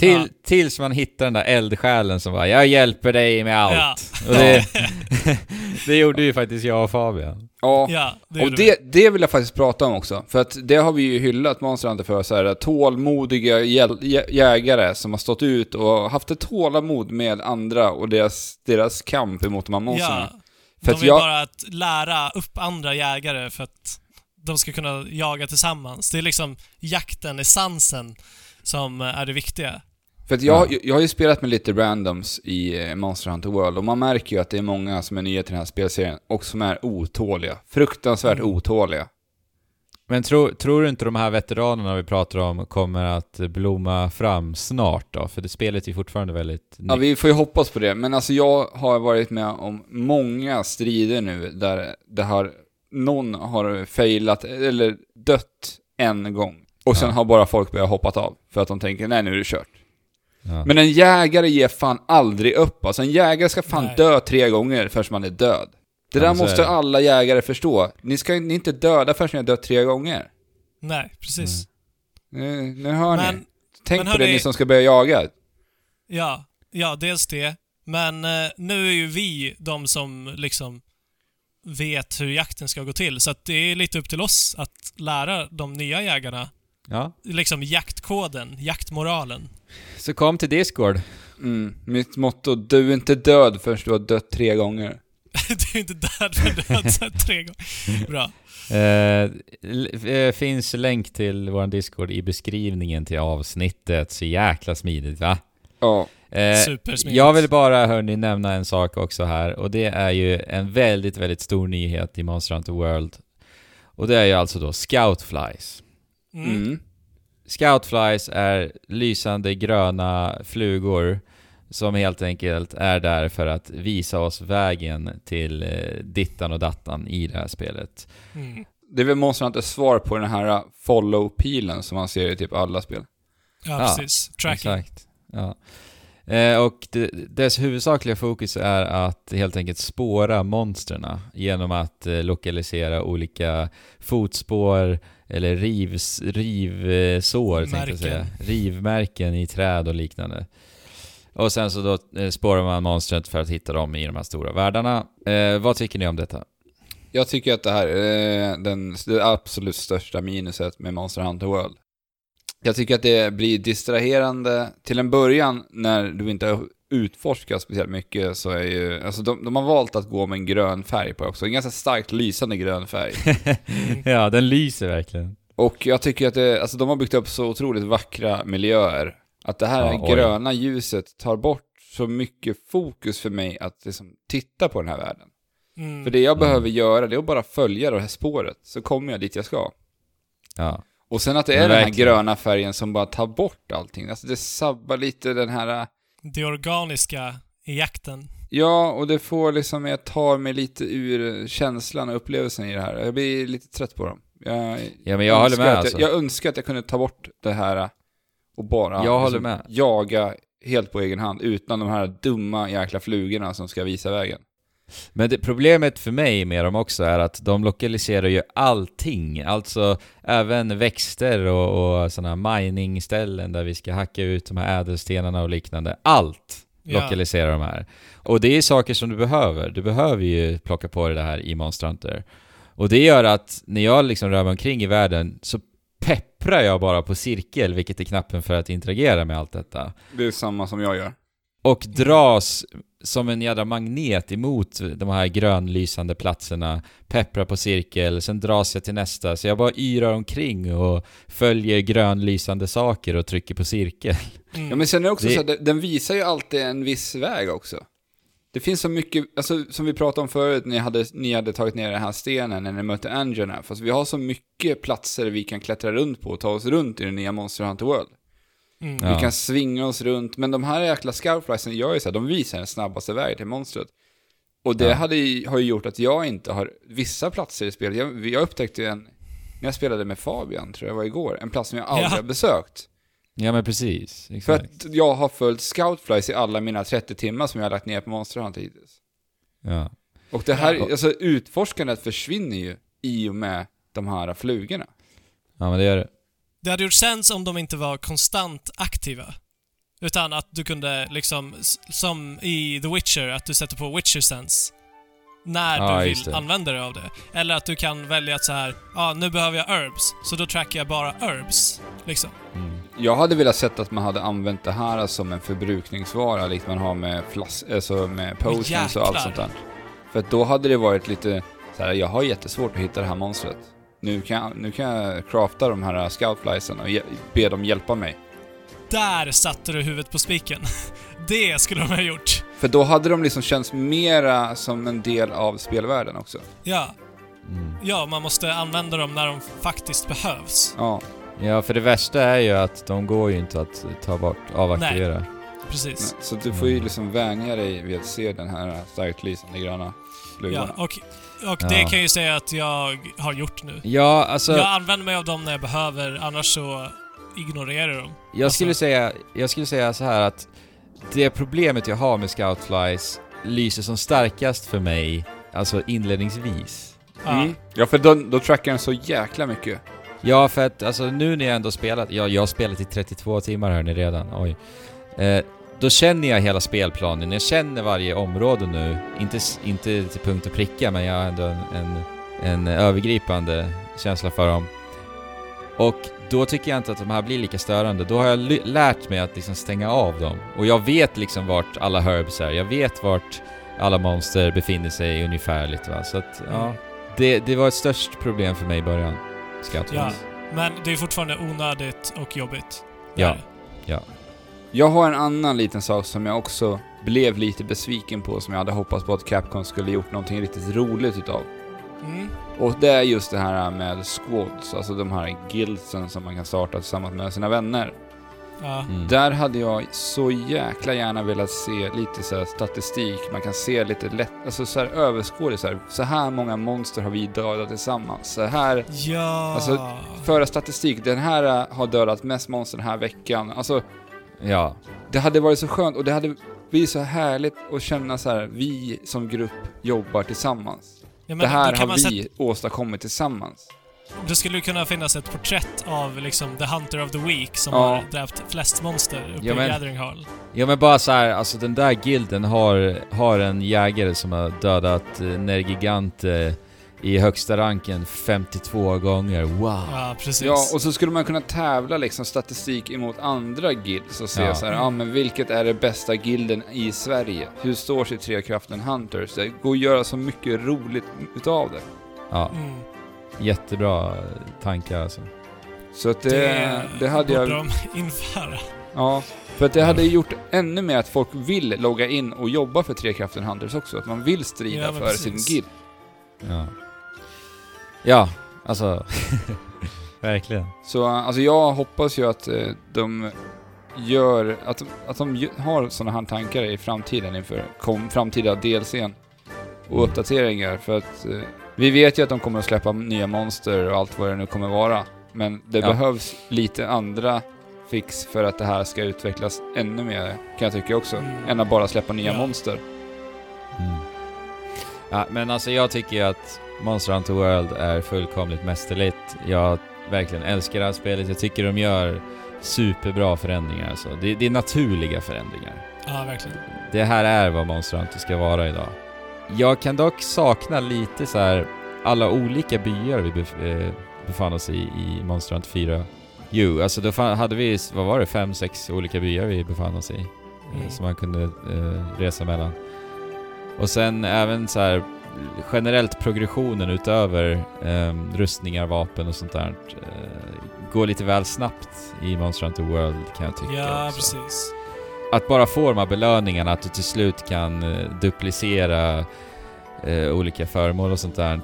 Till, Ja. Tills man hittar den där eldsjälen som bara 'Jag hjälper dig med allt' Ja. Det, det gjorde ju faktiskt jag och Fabian. Ja, Ja, det och det, det vill jag faktiskt prata om också. För att det har vi ju hyllat Monster Hunter för, så här, tålmodiga jägare som har stått ut och haft ett tålamod med andra och deras, deras kamp emot de här monstren. Ja, För de att vill jag- bara att lära upp andra jägare för att de ska kunna jaga tillsammans. Det är liksom jakten, essensen, som är det viktiga. För att jag, Ja. jag har ju spelat med lite randoms i eh, Monster Hunter World och man märker ju att det är många som är nya till den här spelserien och som är otåliga. Fruktansvärt Mm. otåliga. Men tro, tror du inte de här veteranerna vi pratar om kommer att blomma fram snart då? För det spelet är fortfarande väldigt Ja, nytt. vi får ju hoppas på det. Men alltså jag har varit med om många strider nu där det har, någon har failat eller dött en gång. Och sen Ja. har bara folk börjat hoppat av. För att de tänker, nej nu är det kört. Ja. Men en jägare ger fan aldrig upp. Alltså en jägare ska fan Nej. dö tre gånger förrän man är död. Det Ja, där måste det. alla jägare förstå. Ni ska ni inte döda förrän ni har dött tre gånger. Nej, precis. Nu, nu hör ni. Men, Tänk men på det hörni- ni som ska börja jaga. ja, ja, dels det. Men eh, nu är ju vi de som liksom vet hur jakten ska gå till. Så det är lite upp till oss att lära de nya jägarna ja. liksom jaktkoden, jaktmoralen. Så kom till Discord. Mm. Mitt motto, du är inte död förrän du har dött tre gånger. du är inte död för du har dött tre gånger. Bra. Eh, eh, finns länk till vår Discord i beskrivningen till avsnittet. Så jäkla smidigt va? Ja. Eh, Supersmidigt. jag vill bara hörni nämna en sak också här och det är ju en väldigt, väldigt stor nyhet i Monster Hunter World. Och det är ju alltså då Scoutflies. Mm. Mm. Scoutflies är lysande gröna flugor som helt enkelt är där för att visa oss vägen till eh, dittan och dattan i det här spelet. Mm. Det är väl Monster Hunters svar på den här uh, follow-pilen som man ser i typ alla spel. Ja, Ja, precis. Tracking. Exakt. Ja. Eh, och det, dess huvudsakliga fokus är att helt enkelt spåra monsterna genom att eh, lokalisera olika fotspår eller rivs, rivsår, tänkte jag säga. Rivmärken i träd och liknande. Och sen så då eh, spårar man monstret för att hitta dem i de här stora världarna. Eh, vad tycker ni om detta? Jag tycker att det här är den, det absolut största minuset med Monster Hunter World. Jag tycker att det blir distraherande till en början när du inte har utforskat speciellt mycket så är ju, alltså de, de har valt att gå med en grön färg på också, en ganska starkt lysande grön färg. ja, den lyser verkligen. Och jag tycker att det, alltså de har byggt upp så otroligt vackra miljöer. Att det här Ja, gröna ljuset tar bort så mycket fokus för mig att liksom titta på den här världen. Mm. För det jag Mm. behöver göra det är att bara följa det här spåret, så kommer jag dit jag ska. Ja. Och sen att det Men är den här gröna färgen som bara tar bort allting. Alltså det sabbar lite den här... Det organiska i jakten. Ja, och det får liksom, jag tar mig lite ur känslan och upplevelsen i det här. Jag blir lite trött på dem. Jag, Ja, men jag håller önskar med att alltså. jag, jag önskar att jag kunde ta bort det här och bara liksom Jag med. jaga helt på egen hand utan de här dumma jäkla flugorna som ska visa vägen. Men det, problemet för mig med dem också är att de lokaliserar ju allting. Alltså även växter och, och sådana mining-ställen där vi ska hacka ut de här ädelstenarna och liknande. Allt Ja. lokaliserar de här. Och det är saker som du behöver. Du behöver ju plocka på dig det här i Monster. Och det gör att när jag liksom rör mig omkring i världen så pepprar jag bara på cirkel, vilket är knappen för att interagera med allt detta. Det är samma som jag gör. Och dras som en jädra magnet emot de här grönlysande platserna, pepprar på cirkel, sen dras jag till nästa, så jag bara yrar omkring och följer grönlysande saker och trycker på cirkel. Mm. Ja men sen är det också Det- så att den- visar ju alltid en viss väg också. Det finns så mycket, alltså som vi pratade om förut, ni hade, ni hade tagit ner den här stenen när ni mötte Angela, fast vi har så mycket platser vi kan klättra runt på och ta oss runt i den nya Monster Hunter World. Mm. Ja. Vi kan svinga oss runt, men de här jäkla scoutflysen gör ju så här, de visar den snabbaste vägen till monstret. Och det Ja. hade ju, har ju gjort att jag inte har, vissa platser i spelet, jag, jag upptäckte en, när jag spelade med Fabian, tror jag var igår, en plats som jag aldrig Ja. har besökt. Ja men precis, För exakt. att jag har följt scoutflies i alla mina 30 timmar som jag har lagt ner på Monster Hunter hittills. Ja. Och det här, Ja. alltså utforskandet försvinner ju i och med de här flugorna. ja men det gör det. Det hade gjort sens om de inte var konstant aktiva. Utan att du kunde liksom, som i The Witcher, att du sätter på Witcher Sense när Ja, du vill använda dig av det. Eller att du kan välja att så här, ja ah, nu behöver jag herbs, så då trackar jag bara herbs. Liksom. Mm. Jag hade velat sett att man hade använt det här som en förbrukningsvara, likt man har med, flas alltså med potions och allt sånt där. För då hade det varit lite så här, jag har jättesvårt att hitta det här monstret. Nu kan, jag, nu kan jag crafta de här scoutfliesen och be dem hjälpa mig. Där satte du huvudet på spiken. Det skulle de ha gjort. För då hade de liksom känts mera som en del av spelvärlden också. Ja, Mm. ja, man måste använda dem när de faktiskt behövs. Ja, Ja, för det värsta är ju att de går ju inte att ta bort, avaktivera. Precis. så du får ju liksom vänja dig vid att se den här starkt lysande gröna Ja, flugorna. Och, och det Ja. kan jag ju säga att jag har gjort nu. Ja, alltså... Jag använder mig av dem när jag behöver, annars så ignorerar jag dem. Jag skulle, Alltså- säga, jag skulle säga så här att det problemet jag har med Scoutflies lyser som starkast för mig, alltså inledningsvis. Ja. Mm. Ja, för då, då trackar den så jäkla mycket. Ja, för att alltså nu när jag ändå spelat, ja, jag har spelat i 32 timmar hör ni redan, oj. Eh, då känner jag hela spelplanen, jag känner varje område nu. Inte, inte till punkt och pricka, men jag har ändå en, en, en övergripande känsla för dem. Och då tycker jag inte att de här blir lika störande. Då har jag lärt mig att liksom stänga av dem. Och jag vet liksom vart alla herbs är, jag vet vart alla monster befinner sig ungefärligt va. Så att, ja. Mm. Det, det var ett störst problem för mig i början. Scoutflies. Ja. Men det är fortfarande onödigt och jobbigt. Ja. Där. Jag har en annan liten sak som jag också blev lite besviken på, som jag hade hoppats på att Capcom skulle gjort någonting riktigt roligt utav. Mm. Och det är just det här med squads, alltså de här guildsen som man kan starta tillsammans med sina vänner. Ja. Mm. Där hade jag så jäkla gärna velat se lite så här statistik, man kan se lite lätt, alltså så här överskådligt så här, så här många monster har vi dödat tillsammans. Så här, Ja. Alltså, föra statistik, den här har dödat mest monster den här veckan. Alltså, Ja. det hade varit så skönt och det hade blivit så härligt att känna så här, vi som grupp jobbar tillsammans. ja, men det här har vi sätta- åstadkommit tillsammans. det skulle kunna finnas ett porträtt av liksom The Hunter of the Week som Ja. har dräpt flest monster uppe Ja, i men- Gathering Hall. Ja men bara så här, alltså den där gilden har, har en jägare som har dödat eh, Nergigant eh, i högsta ranken 52 gånger. Wow! Ja, precis. Ja, och så skulle man kunna tävla liksom statistik emot andra guilds och se Ja. så här, ja men vilket är det bästa gilden i Sverige? Hur står sig Trekraften Hunters? Det går att göra så mycket roligt utav det. Ja, Mm. jättebra tankar alltså. Så att det, det, hade borde jag... de införa. Ja, för att det hade gjort ännu mer att folk vill logga in och jobba för Trekraften Hunters också. Att man vill strida Ja, för precis. sin guild. Ja, ja alltså... verkligen. Så alltså jag hoppas ju att eh, de gör, att, att de har sådana här tankar i framtiden inför kom, framtida DLCn och uppdateringar för att eh, vi vet ju att de kommer att släppa nya monster och allt vad det nu kommer vara. Men det Ja. behövs lite andra fix för att det här ska utvecklas ännu mer, kan jag tycka också, Mm. än att bara släppa nya Ja. monster. Mm. Ja, men alltså jag tycker ju att Monster Hunter World är fullkomligt mästerligt. Jag verkligen älskar det här spelet. Jag tycker de gör superbra förändringar alltså. Det, det är naturliga förändringar. Ja, verkligen. Det här är vad Monster Hunter ska vara idag. Jag kan dock sakna lite så här alla olika byar vi bef- eh, befann oss i i Monster Hunter 4. Jo, alltså då hade vi, vad var det, fem, sex olika byar vi befann oss i. eh, Mm. Som man kunde eh, resa mellan. Och sen även så här generellt progressionen utöver eh, rustningar, vapen och sånt där eh, går lite väl snabbt i Monster Hunter World kan jag tycka Ja, också precis. att bara få de här belöningarna, att du till slut kan eh, duplicera eh, olika föremål och sånt där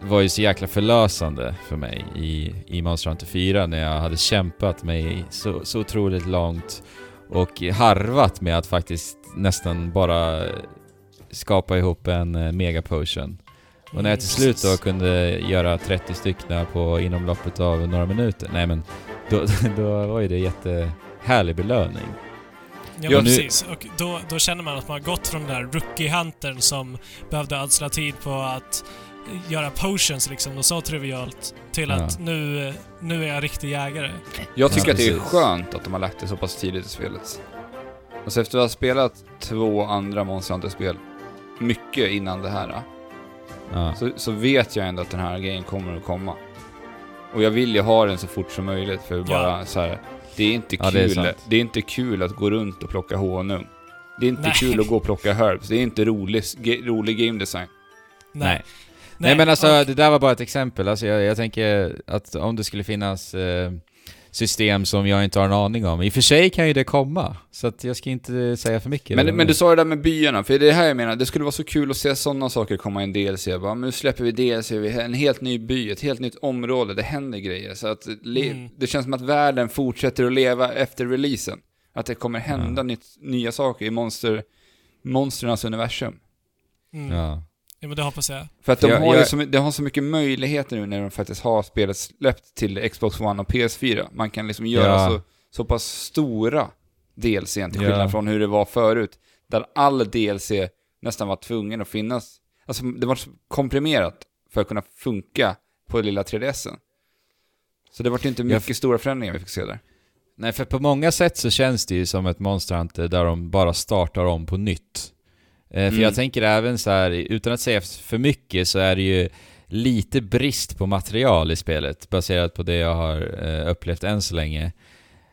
var ju så jäkla förlösande för mig i, i Monster Hunter 4 när jag hade kämpat mig så, så otroligt långt och harvat med att faktiskt nästan bara skapa ihop en eh, mega potion. Och när jag till slut då kunde göra 30 stycken på inom loppet av några minuter, nej men då, då var ju det jättehärlig belöning. Ja, Ja, men nu- precis. Och då, då känner man att man har gått från den där rookie-huntern som behövde ödsla tid på att göra potions liksom, och så trivialt, till Ja. att nu, nu är jag riktig jägare. Jag tycker Ja, att det är skönt att de har lagt det så pass tidigt i spelet. Alltså efter att ha spelat två andra Monster Hunter-spel mycket innan det här, Ja. så, så vet jag ändå att den här grejen kommer att komma. Och jag vill ju ha den så fort som möjligt för bara så här. Det är inte Ja, det är kul. sant. det, är inte kul att gå runt och plocka honung. Det är inte Nej. kul att gå och plocka herbs. Det är inte rolig, rolig game design. Nej. Nej, men alltså och- det där var bara ett exempel. Alltså, jag, jag tänker att om det skulle finnas eh, system som jag inte har en aning om. I och för sig kan ju det komma, så att jag ska inte säga för mycket. Men, men du sa det där med byarna, för det är det här jag menar, det skulle vara så kul att se sådana saker komma i en DLC. Bara, nu släpper vi DLC, en helt ny by, ett helt nytt område, det händer grejer. Så att Mm. det känns som att världen fortsätter att leva efter releasen. Att det kommer hända Ja. nytt, nya saker i monster, monsternas universum. Mm. Ja. Ja, men det hoppas jag. För att de Jag- har ju jag- så, de har så mycket möjligheter nu när de faktiskt har spelet släppt till Xbox One och PS4. Man kan liksom göra Ja. så, så pass stora DLCn till Ja. skillnad från hur det var förut. Där all DLC nästan var tvungen att finnas. Alltså det var så komprimerat för att kunna funka på lilla 3DSen. Så det var inte Jag mycket stora förändringar vi fick se där. Nej, för på många sätt så känns det ju som ett Monster Hunter där de bara startar om på nytt. Eh, för Mm. jag tänker även så här, utan att säga för mycket, så är det ju lite brist på material i spelet baserat på det jag har eh, upplevt än så länge.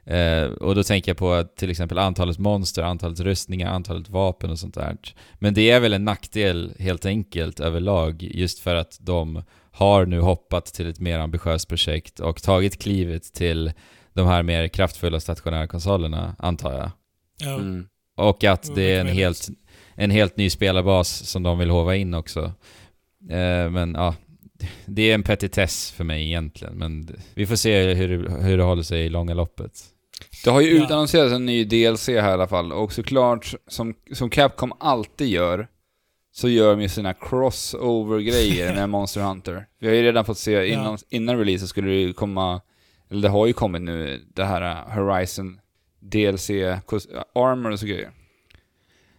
Eh, och då tänker jag på att till exempel antalet monster, antalet rustningar, antalet vapen och sånt där. Men det är väl en nackdel helt enkelt överlag just för att de har nu hoppat till ett mer ambitiöst projekt och tagit klivet till de här mer kraftfulla stationära konsolerna, antar jag. Ja. Mm. Och att det är en helt, en helt ny spelarbas som de vill hova in också. Eh, men ja, det är en petitess för mig egentligen, men vi får se hur det, hur det håller sig i långa loppet. Det har ju Ja. utannonserats en ny DLC här i alla fall, och såklart, som, som Capcom alltid gör, så gör de ju sina crossover-grejer med Monster Hunter. Vi har ju redan fått se, innan, innan release så skulle det ju komma, eller det har ju kommit nu, det här Horizon DLC, Armor och så grejer.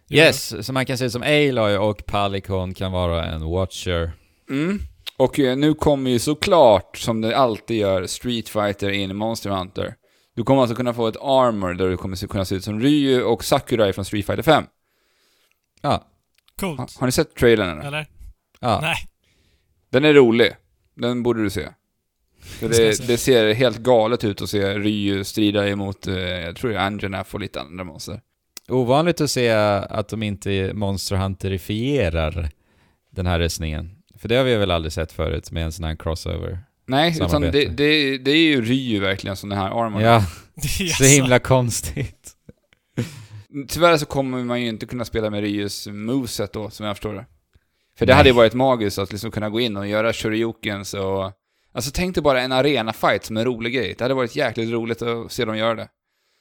Ja. Yes, så man kan se som Aloy och Palicon kan vara en Watcher. Mm. Och eh, nu kommer ju såklart, som det alltid gör, Street Fighter in i Monster Hunter. Du kommer alltså kunna få ett armor där du kommer kunna se ut som Ryu och Sakurai från Street Fighter 5. Ja. Ha, Coolt. har ni sett trailern eller? Eller? Ja. Nej. Den är rolig. Den borde du se. För Det det, se. det ser helt galet ut att se Ryu strida emot, eh, jag tror det är Anjanaf och lite andra monster. Ovanligt att se att de inte Monster Hunterifierar den här röstningen. För det har vi väl aldrig sett förut med en sån här crossover. Nej, utan det, det, det är ju Ryu verkligen som den här armor. Ja, så himla konstigt. Tyvärr så kommer man ju inte kunna spela med Ryus moveset då, som jag förstår det. För det Nej. hade ju varit magiskt att liksom kunna gå in och göra shoryukens och... Alltså tänk dig bara en arena-fight som en rolig grej. Det hade varit jäkligt roligt att se dem göra det.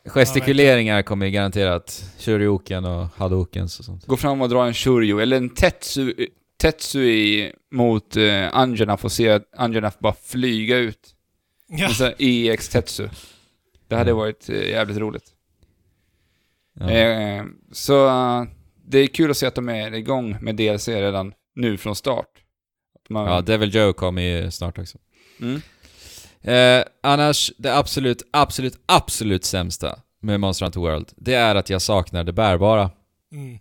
Gestikuleringar kommer ju garanterat. Shoryuken och Hadokens och sånt. Gå fram och dra en shuryu, eller en tetsu, tetsui mot uh, Anjanaf och se Anjanaf bara flyga ut. Ja. Här EX Tetsu. Det hade Mm. varit eh, jävligt roligt. Ja. Eh, så eh, det är kul att se att de är igång med DLC redan nu från start. Man, ja, Devil Joe kommer ju snart också. mm. Eh, annars, det absolut, absolut, absolut sämsta med Monster Hunter World, det är att jag saknar det bärbara. Mm.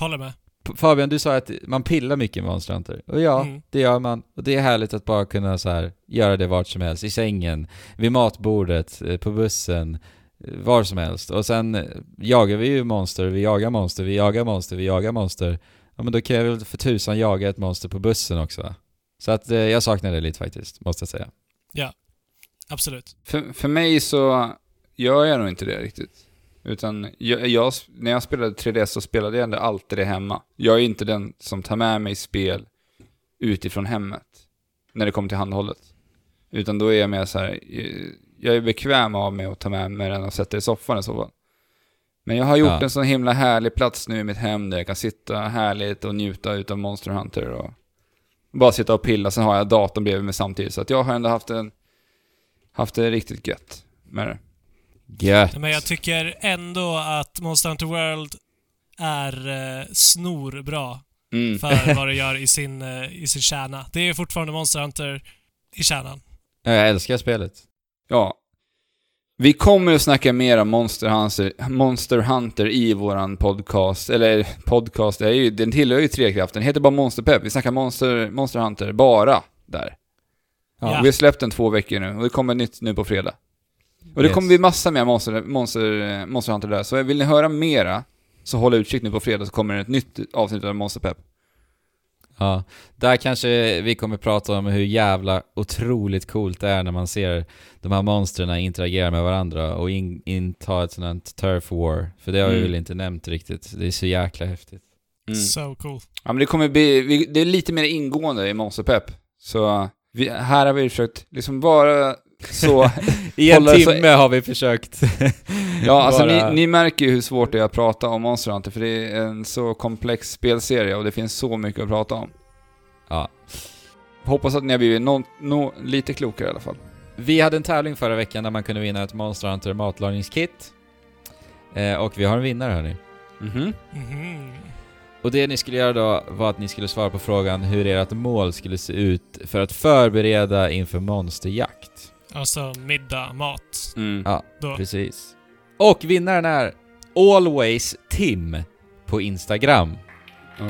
Håller med. Fabian, du sa att man pillar mycket med Monster Hunter. Och ja, Mm. det gör man. Och det är härligt att bara kunna så här göra det vart som helst. I sängen, vid matbordet, eh, på bussen, eh, var som helst. Och sen eh, jagar vi ju monster, vi jagar monster, vi jagar monster, vi jagar monster. Ja men då kan jag väl för tusan jaga ett monster på bussen också va? Så att eh, jag saknar det lite faktiskt, måste jag säga. Absolut. för, för mig så gör jag nog inte det riktigt. Utan jag, jag, när jag spelade 3DS så spelade jag ändå alltid det hemma. Jag är inte den som tar med mig spel utifrån hemmet. När det kommer till handhållet. Utan då är jag mer så här, eh, jag är bekväm av mig att ta med mig den och sätta i soffan i så fall. Men jag har gjort Ja. en sån himla härlig plats nu i mitt hem där jag kan sitta härligt och njuta utav Monster Hunter och bara sitta och pilla. Sen har jag datorn bredvid mig samtidigt. Så att jag har ändå haft en haft det riktigt gött med det. Gött! Men jag tycker ändå att Monster Hunter World är eh, snorbra Mm. för vad det gör i sin, eh, i sin kärna. Det är fortfarande Monster Hunter i kärnan. Ja, Jag älskar spelet. Ja. Vi kommer att snacka mer om Monster Hunter, Monster Hunter i våran podcast. Eller podcast, det är ju, den tillhör ju Trekraften. Den heter bara Monster Pep. Vi snackar Monster, Monster Hunter bara där. Ja. Vi har släppt den två veckor nu och det kommer nytt nu på fredag. Och det Yes. kommer bli massa mer Monster, Monster, Monster Hunter där. Så vill ni höra mera så håll utkik nu på fredag så kommer det ett nytt avsnitt av Monster Pep. Ja, där kanske vi kommer prata om hur jävla otroligt coolt det är när man ser de här monstren interagera med varandra och in, inta ett sånt här turf war. För det har vi Mm. väl inte nämnt riktigt. Det är så jäkla häftigt. Mm. So cool. Ja men det kommer bli, vi, det är lite mer ingående i Monster Pep. Så vi, här har vi försökt liksom bara så... I en det så- timme har vi försökt. Ja alltså Bara- ni, ni märker ju hur svårt det är att prata om Monster Hunter för det är en så komplex spelserie och det finns så mycket att prata om. Ja. Hoppas att ni har blivit nå nå lite klokare i alla fall. Vi hade en tävling förra veckan där man kunde vinna ett Monster Hunter matlagningskit. Eh, och vi har en vinnare hörni. Mhm. Mhm. Och det ni skulle göra då var att ni skulle svara på frågan hur ert mål skulle se ut för att förbereda inför monsterjakt. Alltså middag, mat. Mm. Ja, Då. precis. Och vinnaren är Always Tim på Instagram.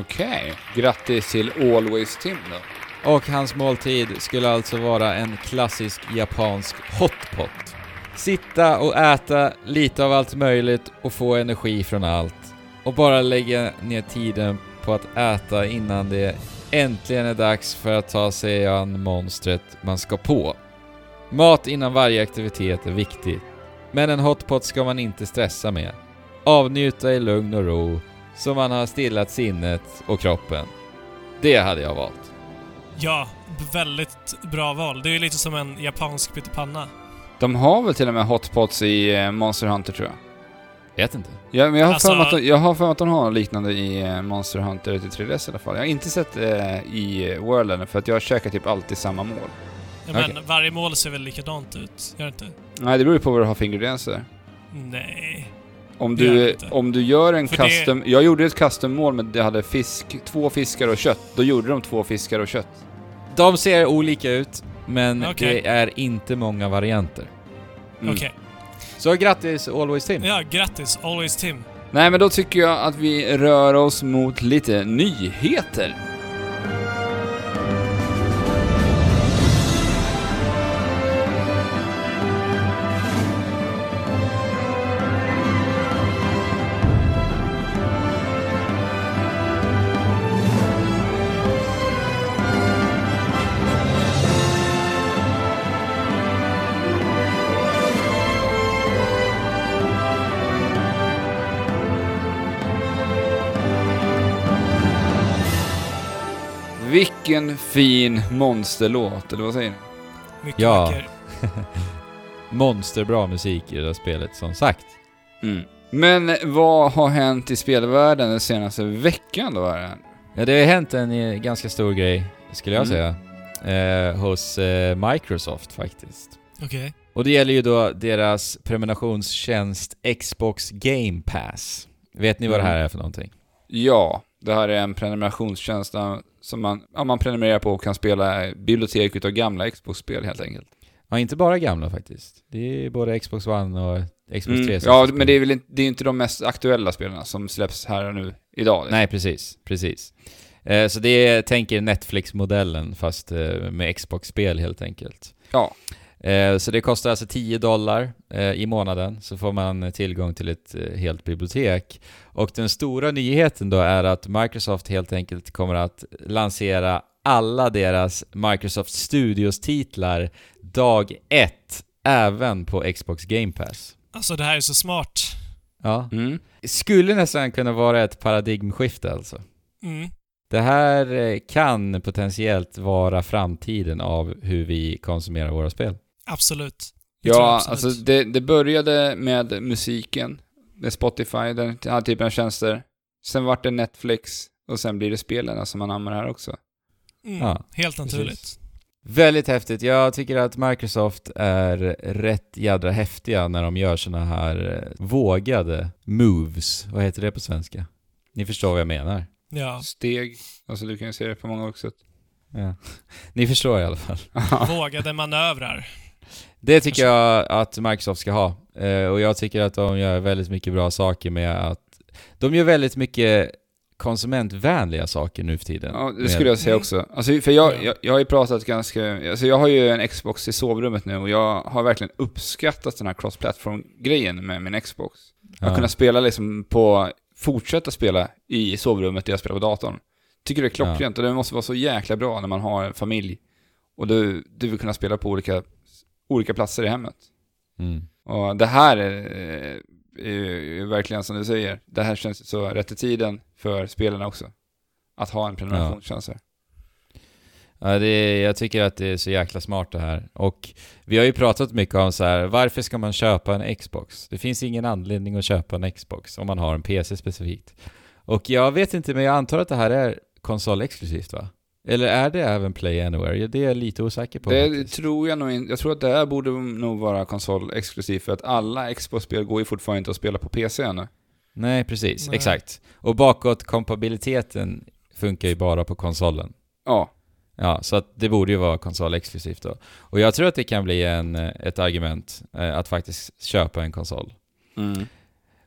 Okej. Grattis till Always Tim då. Och hans måltid skulle alltså vara en klassisk japansk hotpot. Sitta och äta lite av allt möjligt och få energi från allt. Och bara lägga ner tiden på att äta innan det äntligen är dags för att ta sig an monstret man ska på. Mat innan varje aktivitet är viktigt. Men en hotpot ska man inte stressa med. Avnjuta i lugn och ro, så man har stillat sinnet och kroppen. Det hade jag valt. Ja, väldigt bra val. Det är ju lite som en japansk pyttipanna. De har väl till och med hotpots i eh, Monster Hunter tror jag. Vet inte. Ja, men jag har Alltså- för att de, jag har för att de har något liknande i eh, Monster Hunter till 3DS i alla fall. Jag har inte sett eh, i World ännu för att jag käkar typ alltid samma mål. Ja, men varje mål ser väl likadant ut? Gör det inte? Nej, det beror ju på vad du har för ingredienser. Nej. Om Det du, det om du gör en För det- custom... Jag gjorde ett custom mål med det hade fisk, två fiskar och kött. Då gjorde de två fiskar och kött. de ser olika ut, men Okej. det är inte många varianter. Mm. Okej. Så grattis Always Tim! Ja, grattis. Always Tim. Nej, men då tycker jag att vi rör oss mot lite nyheter. Vilken fin monsterlåt, eller vad säger ni? Mycket Ja. vacker. Monsterbra musik i det där spelet, som sagt. Mm. Men vad har hänt i spelvärlden den senaste veckan då? Är det? Ja, det har hänt en eh, ganska stor grej, skulle jag Mm. säga. Eh, hos eh, Microsoft faktiskt. Okej. Och det gäller ju då deras prenumerationstjänst Xbox Game Pass. Vet ni vad det här är för någonting? Ja, det här är en prenumerationstjänst som man, ja, man prenumererar på och kan spela bibliotek utav gamla Xbox-spel helt enkelt. Ja, inte bara gamla faktiskt. Det är både Xbox One och Xbox Mm. 360. Ja, men det är väl inte, det är inte de mest aktuella spelarna som släpps här och nu idag. Nej, precis. Precis. Eh, så det är, tänker Netflix-modellen fast eh, med Xbox-spel helt enkelt. Ja. Eh, så det kostar alltså 10 dollar eh, i månaden, så får man tillgång till ett eh, helt bibliotek. Och den stora nyheten då är att Microsoft helt enkelt kommer att lansera alla deras Microsoft Studios-titlar dag ett, även på Xbox Game Pass. Alltså det här är så smart. Ja. Mm. Skulle nästan kunna vara ett paradigmskifte alltså. Mm. Det här kan potentiellt vara framtiden av hur vi konsumerar våra spel. Absolut. Det Ja, absolut. alltså det, det började med musiken, med Spotify, den här typen av tjänster. Sen vart det Netflix och sen blir det spelen som man använder här också. Mm. Ja, Helt precis. naturligt. Väldigt häftigt. Jag tycker att Microsoft är rätt jädra häftiga när de gör såna här eh, vågade moves. Vad heter det på svenska? Ni förstår vad jag menar. Ja. Steg, alltså du kan ju se det på många sätt. Ja. Ni förstår i alla fall. Vågade manövrar. Det tycker jag att Microsoft ska ha. Eh, och jag tycker att de gör väldigt mycket bra saker med att... De gör väldigt mycket konsumentvänliga saker nu för tiden. Ja, det skulle jag säga Mm. också. Alltså, för jag, Ja. jag, jag har ju pratat ganska... Alltså jag har ju en Xbox i sovrummet nu och jag har verkligen uppskattat den här cross-platform-grejen med min Xbox. Att Ja. kunna spela liksom på... Fortsätta spela i sovrummet där jag spelar på datorn. Tycker det är klockrent och det måste vara så jäkla bra när man har en familj. Och du, du vill kunna spela på olika, olika platser i hemmet. Mm. Och det här är, är, är verkligen som du säger, det här känns så rätt i tiden för spelarna också. Att ha en prenumerationstjänst här. Ja, det är, jag tycker att det är så jäkla smart det här. Och vi har ju pratat mycket om så här, varför ska man köpa en Xbox? Det finns ingen anledning att köpa en Xbox om man har en PC specifikt. Och jag vet inte, men jag antar att det här är konsolexklusivt va? Eller är det även Play Anywhere? Det är jag lite osäker på. Det faktiskt. tror jag nog inte. Jag tror att det här borde nog vara konsolexklusivt för att alla Xbox-spel går ju fortfarande inte att spela på PC ännu. Nej, precis. Nej. Exakt. Och bakåtkompatibiliteten funkar ju bara på konsolen. Ja. Ja, så att det borde ju vara konsolexklusivt då. Och jag tror att det kan bli en, ett argument eh, att faktiskt köpa en konsol. Mm.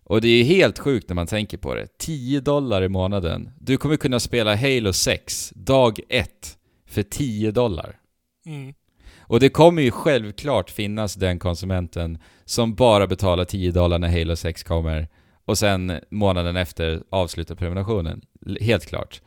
Och det är helt sjukt när man tänker på det. 10 dollar i månaden. Du kommer kunna spela Halo 6 dag 1 för 10 dollar. Mm. Och det kommer ju självklart finnas den konsumenten som bara betalar 10 dollar när Halo 6 kommer och sen månaden efter avslutar prenumerationen. Helt klart.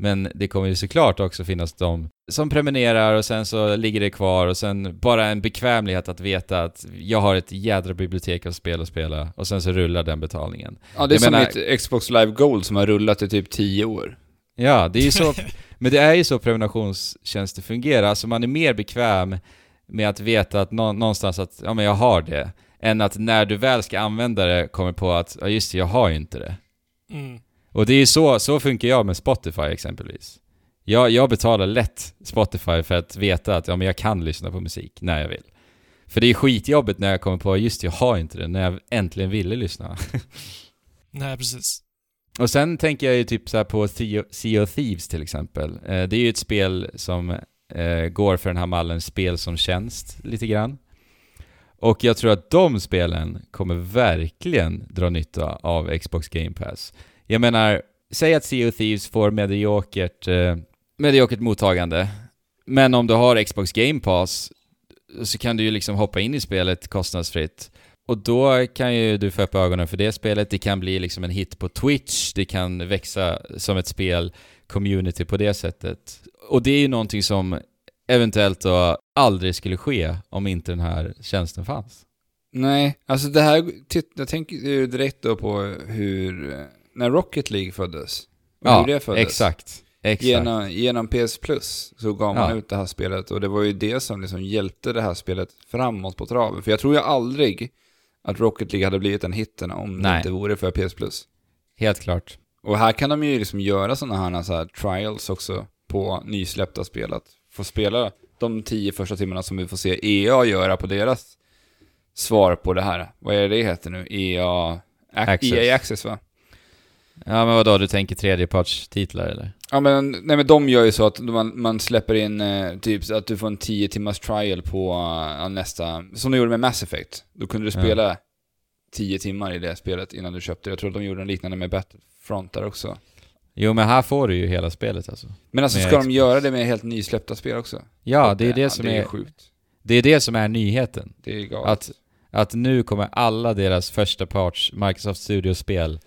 Men det kommer ju såklart också finnas de som prenumererar och sen så ligger det kvar och sen bara en bekvämlighet att veta att jag har ett jädra bibliotek av spel att spela och sen så rullar den betalningen. Ja, det är Jag som menar- mitt Xbox Live Gold som har rullat i typ 10 år. Ja, det är ju så, men det är ju så prenumerationstjänster fungerar. Alltså man är mer bekväm med att veta att nå, någonstans att, ja men jag har det. Än att när du väl ska använda det kommer på att, ja just det, jag har ju inte det. Mm. Och det är ju så, så funkar jag med Spotify exempelvis. Jag, jag betalar lätt Spotify för att veta att ja, men jag kan lyssna på musik när jag vill. För det är skitjobbigt när jag kommer på, just jag har inte det, när jag äntligen ville lyssna. Nej, precis. Och sen tänker jag ju typ så på Sea sea of Thieves till exempel. Eh, Det är ju ett spel som eh, går för den här mallen spel som tjänst lite grann. Och jag tror att de spelen kommer verkligen dra nytta av Xbox Game Pass. Jag menar, säg att Sea of Thieves får mediokert, eh, mediokert mottagande, men om du har Xbox Game Pass så kan du ju liksom hoppa in i spelet kostnadsfritt. Och då kan ju du få upp ögonen för det spelet, det kan bli liksom en hit på Twitch, det kan växa som ett spel, community på det sättet. Och det är ju någonting som eventuellt då aldrig skulle ske om inte den här tjänsten fanns. Nej, alltså det här, jag tänker ju direkt då på hur, eh, när Rocket League föddes. Och Ja, hur det föddes. exakt. Exakt. Genom, genom PS Plus så gav man Ja. ut det här spelet och det var ju det som liksom hjälpte det här spelet framåt på traven. För jag tror ju aldrig att Rocket League hade blivit en hitten om det Nej. inte vore för PS Plus. Helt klart. Och här kan de ju liksom göra sådana här, så här trials också på nysläppta spel. Att få spela de tio första timmarna som vi får se EA göra på deras svar på det här. Vad är det det heter nu? EA Access. EA Access va? Ja men vadå, du tänker tredjepartstitlar eller? Ja men, nej men de gör ju så att man, man släpper in eh, typ att du får en 10 timmars trial på eh, nästa, som de gjorde med Mass Effect. Då kunde du Ja. spela 10 timmar i det spelet innan du köpte det. Jag tror att de gjorde en liknande med Battlefront där också. Jo men här får du ju hela spelet alltså. Men alltså ska de göra det med helt nysläppta spel också? Ja, det är det som det är är, sjukt. det är det som är nyheten. Det är galet. Att, att nu kommer alla deras första parts Microsoft Studios-spel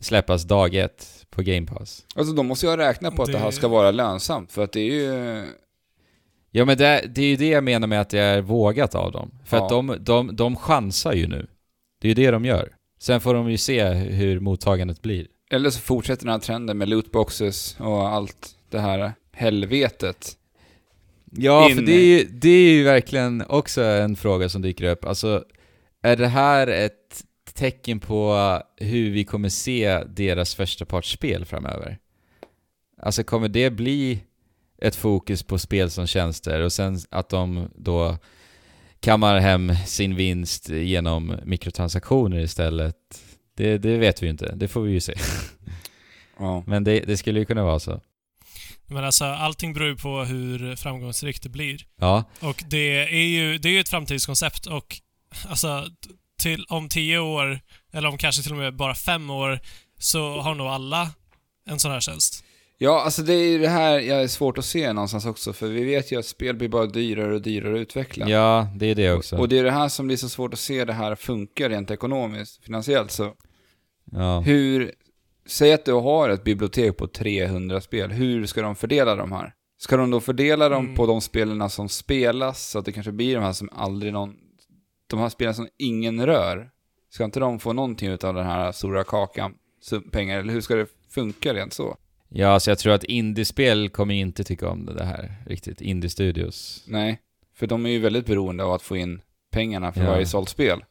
släppas dag ett på Game Pass. Alltså de måste ju ha räknat på att det... Det- här ska vara lönsamt, för att det är ju... Ja men det, det är ju det jag menar med att det är vågat av dem. För Ja. att de, de, de chansar ju nu. Det är ju det de gör. Sen får de ju se hur mottagandet blir. Eller så fortsätter den här trenden med lootboxes och allt det här helvetet. Ja, In- för det är, ju, det är ju verkligen också en fråga som dyker upp. Alltså, är det här ett tecken på hur vi kommer se deras första partsspel framöver? Alltså kommer det bli ett fokus på spel som tjänster och sen att de då kammar hem sin vinst genom mikrotransaktioner istället? Det, det vet vi ju inte, det får vi ju se. Ja. Men det, det skulle ju kunna vara så. Men alltså, allting beror ju på hur framgångsrikt det blir. Ja, Och det är ju, det är ju ett framtidskoncept och alltså, till, om tio år, eller om kanske till och med bara fem år, så har nog alla en sån här tjänst. Ja, alltså det är ju det här jag är svårt att se någonstans också, för vi vet ju att spel blir bara dyrare och dyrare att utveckla. ja det är det också. Och det är det här som blir så svårt att se det här funka rent ekonomiskt, finansiellt. Så ja. hur, säg att du har ett bibliotek på 300 spel, hur ska de fördela de här? Ska de då fördela dem Mm. på de spelen som spelas, så att det kanske blir de här som aldrig någon, de här spelen som ingen rör? Ska inte de få någonting av den här stora kakan, pengar, eller hur ska det funka rent så? Ja, så jag tror att indiespel kommer inte tycka om det här riktigt. Indie-studios. Nej, för de är ju väldigt beroende av att få in pengarna för Ja. varje sålt spel.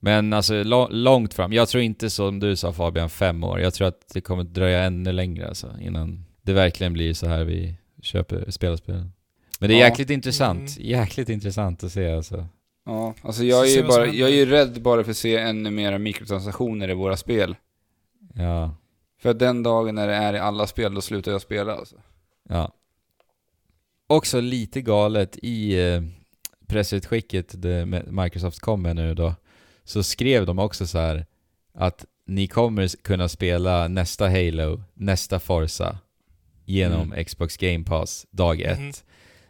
Men alltså långt fram. Jag tror inte som du sa Fabian, fem år. Jag tror att det kommer dröja ännu längre alltså, innan det verkligen blir så här vi köper, spelar spelen. Men det är Ja. jäkligt intressant. Jäkligt intressant att se alltså. Ja, alltså jag är, ju bara, jag är ju rädd bara för att se ännu mera mikrotransaktioner i våra spel. Ja. För att den dagen när det är i alla spel, då slutar jag spela alltså. Ja. Också lite galet i eh, pressutskicket Microsoft kom med nu då, så skrev de också så här att ni kommer kunna spela nästa Halo, nästa Forza genom Mm. Xbox Game Pass dag ett. Mhm.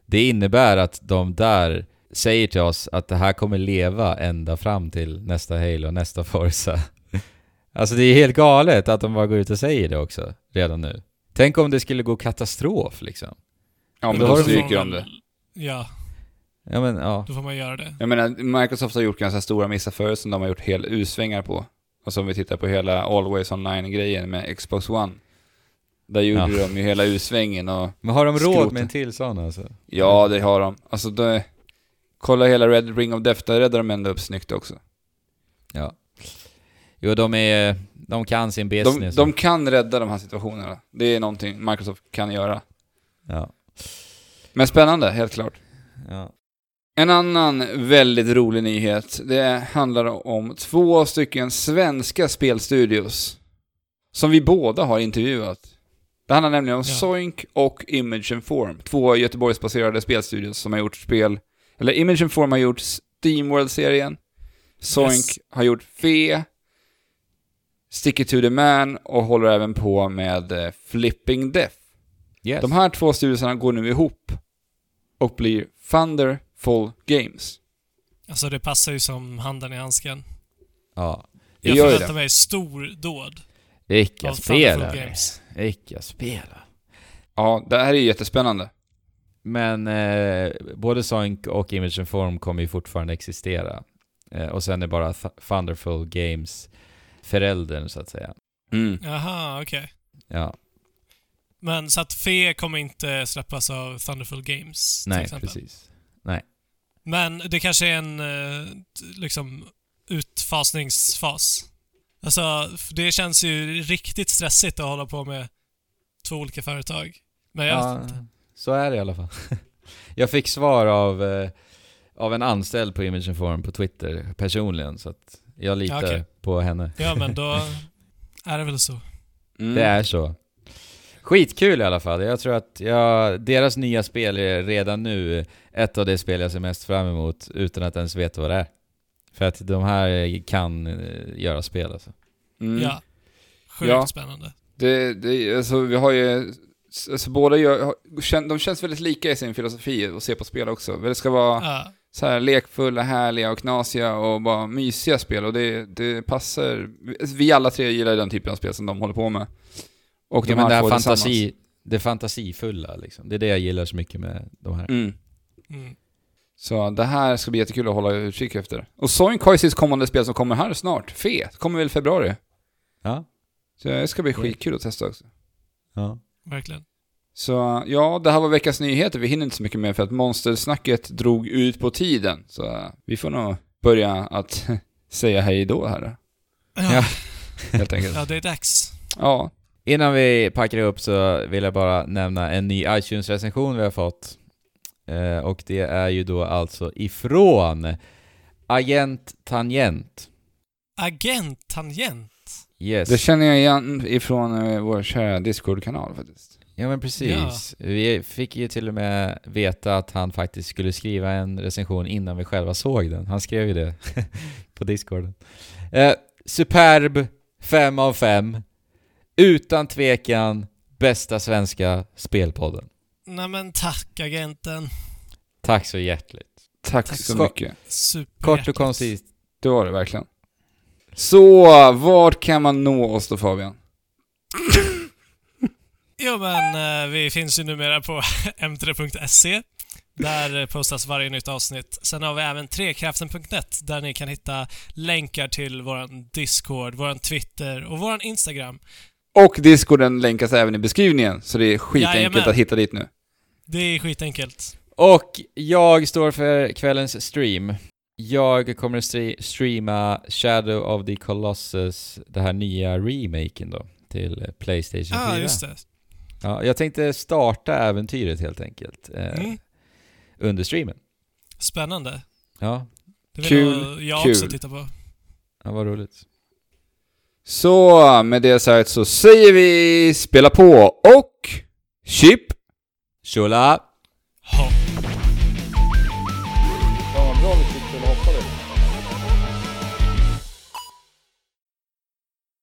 Det innebär att de där säger till oss att det här kommer leva ända fram till nästa Halo, nästa Forza. Alltså det är helt galet att de bara går ut och säger det också, redan nu. Tänk om det skulle gå katastrof liksom. Ja, men då då, stryker de det. Ja, Ja men ja. då får man göra det. Jag menar, Microsoft har gjort ganska stora missar förut som de har gjort hel U-svängar på. Och som vi tittar på hela Always Online-grejen med Xbox One. Där gjorde Ja. de ju hela U-svängen och Men har de råd Skrota. med en till sån alltså? ja, det har de. Alltså, det, kolla hela Red Ring of Death, där räddar de ändå upp snyggt också. Ja. Jo, de är... De kan sin De, business. de kan rädda de här situationerna. Det är någonting Microsoft kan göra. Ja. Men spännande, helt klart. ja. En annan väldigt rolig nyhet, det handlar om två stycken svenska spelstudios. Som vi båda har intervjuat. Det handlar nämligen om Ja. Soink och Image and Form. Två Göteborgsbaserade spelstudios som har gjort spel... Eller Image and Form har gjort Steamworld-serien. Soink Yes. har gjort Fe. Stick It To The Man och håller även på med eh, Flipping Death. Yes. De här två studiosarna går nu ihop och blir Thunderful Games. Alltså det passar ju som handen i handsken. Ja. Det Jag gör ju förväntar det. mig stor dåd Vilka spelare. Games. Vilka spelare. Ja, det här är jättespännande. Men eh, både Sonic och Image and Form kommer ju fortfarande existera. Eh, och sen är bara Th- Thunderful Games föräldern så att säga. Mm. Jaha, okej. Ja, Men så att Fe kommer inte släppas av Thunderful Games till nej exempel. precis. Men det kanske är en eh, liksom utfasningsfas. Alltså, det känns ju riktigt stressigt att hålla på med två olika företag. Men jag Ja, vet inte. Så är det i alla fall. Jag fick svar av, eh, av en anställd på Image and Form på Twitter personligen så att jag litar Ja, okej. på henne. Ja, men då är det väl så. Mm. Det är så. Skitkul i alla fall. Jag tror att jag, deras nya spel är redan nu ett av de spel jag ser mest fram emot utan att ens veta vad det är. För att de här kan eh, göra spel alltså. Mm. Ja. Sjukt Ja. spännande. Det, det, alltså vi har ju, alltså båda gör, de känns väldigt lika i sin filosofi att se på spel också. Det ska vara Ja. så här lekfulla, härliga och knasiga och bara mysiga spel och det, det passar, vi alla tre gillar den typen av spel som de håller på med. Och Ja, de det här fantasi, det fantasifulla liksom. Det är det jag gillar så mycket med de här. Mm. Mm. Så det här ska bli jättekul att hålla utkik efter. Och ju sitt kommande spel som kommer här snart. Fe, kommer väl i februari. Ja, Så det ska bli skitkul att testa också. ja. Verkligen. Så ja, det här var veckans nyheter. Vi hinner inte så mycket mer för att monstersnacket drog ut på tiden. Så vi får nog börja att säga hej då här, Ja, helt enkelt. ja det är dags. Ja, Innan vi packar upp så vill jag bara nämna en ny iTunes-recension vi har fått. Eh, och det är ju då alltså ifrån Agent Tangent. Agent Tangent. Yes. det känner jag igen ifrån eh, vår kära Discord-kanal faktiskt. Ja men precis. Vi fick ju till och med veta att han faktiskt skulle skriva en recension innan vi själva såg den. Han skrev ju det på Discorden. Eh, superb, 5 av 5. Utan tvekan bästa svenska spelpodden. Nej men tack agenten. Tack så hjärtligt. Tack, Tack så så- mycket. Super Kort och koncist. Det var det verkligen. Så, vart kan man nå oss då Fabian? Jo men eh, vi finns ju numera på m3.se. Där eh, postas varje nytt avsnitt. Sen har vi även trekraften.net där ni kan hitta länkar till våran Discord, våran Twitter och våran Instagram. Och Discorden länkas även i beskrivningen, så det är skitenkelt Jajamän. att hitta dit nu. Det är skitenkelt. Och jag står för kvällens stream. Jag kommer att streama Shadow of the Colossus, det här nya remaken då, till eh, Playstation 4. Ja, ah, just det. Ja, jag tänkte starta äventyret helt enkelt, eh, Mm. under streamen. Spännande. Ja, Det vill Kul, jag kul. också titta på. ja vad roligt. Så, med det sagt så säger vi spela på och chip Tjola! Hopp.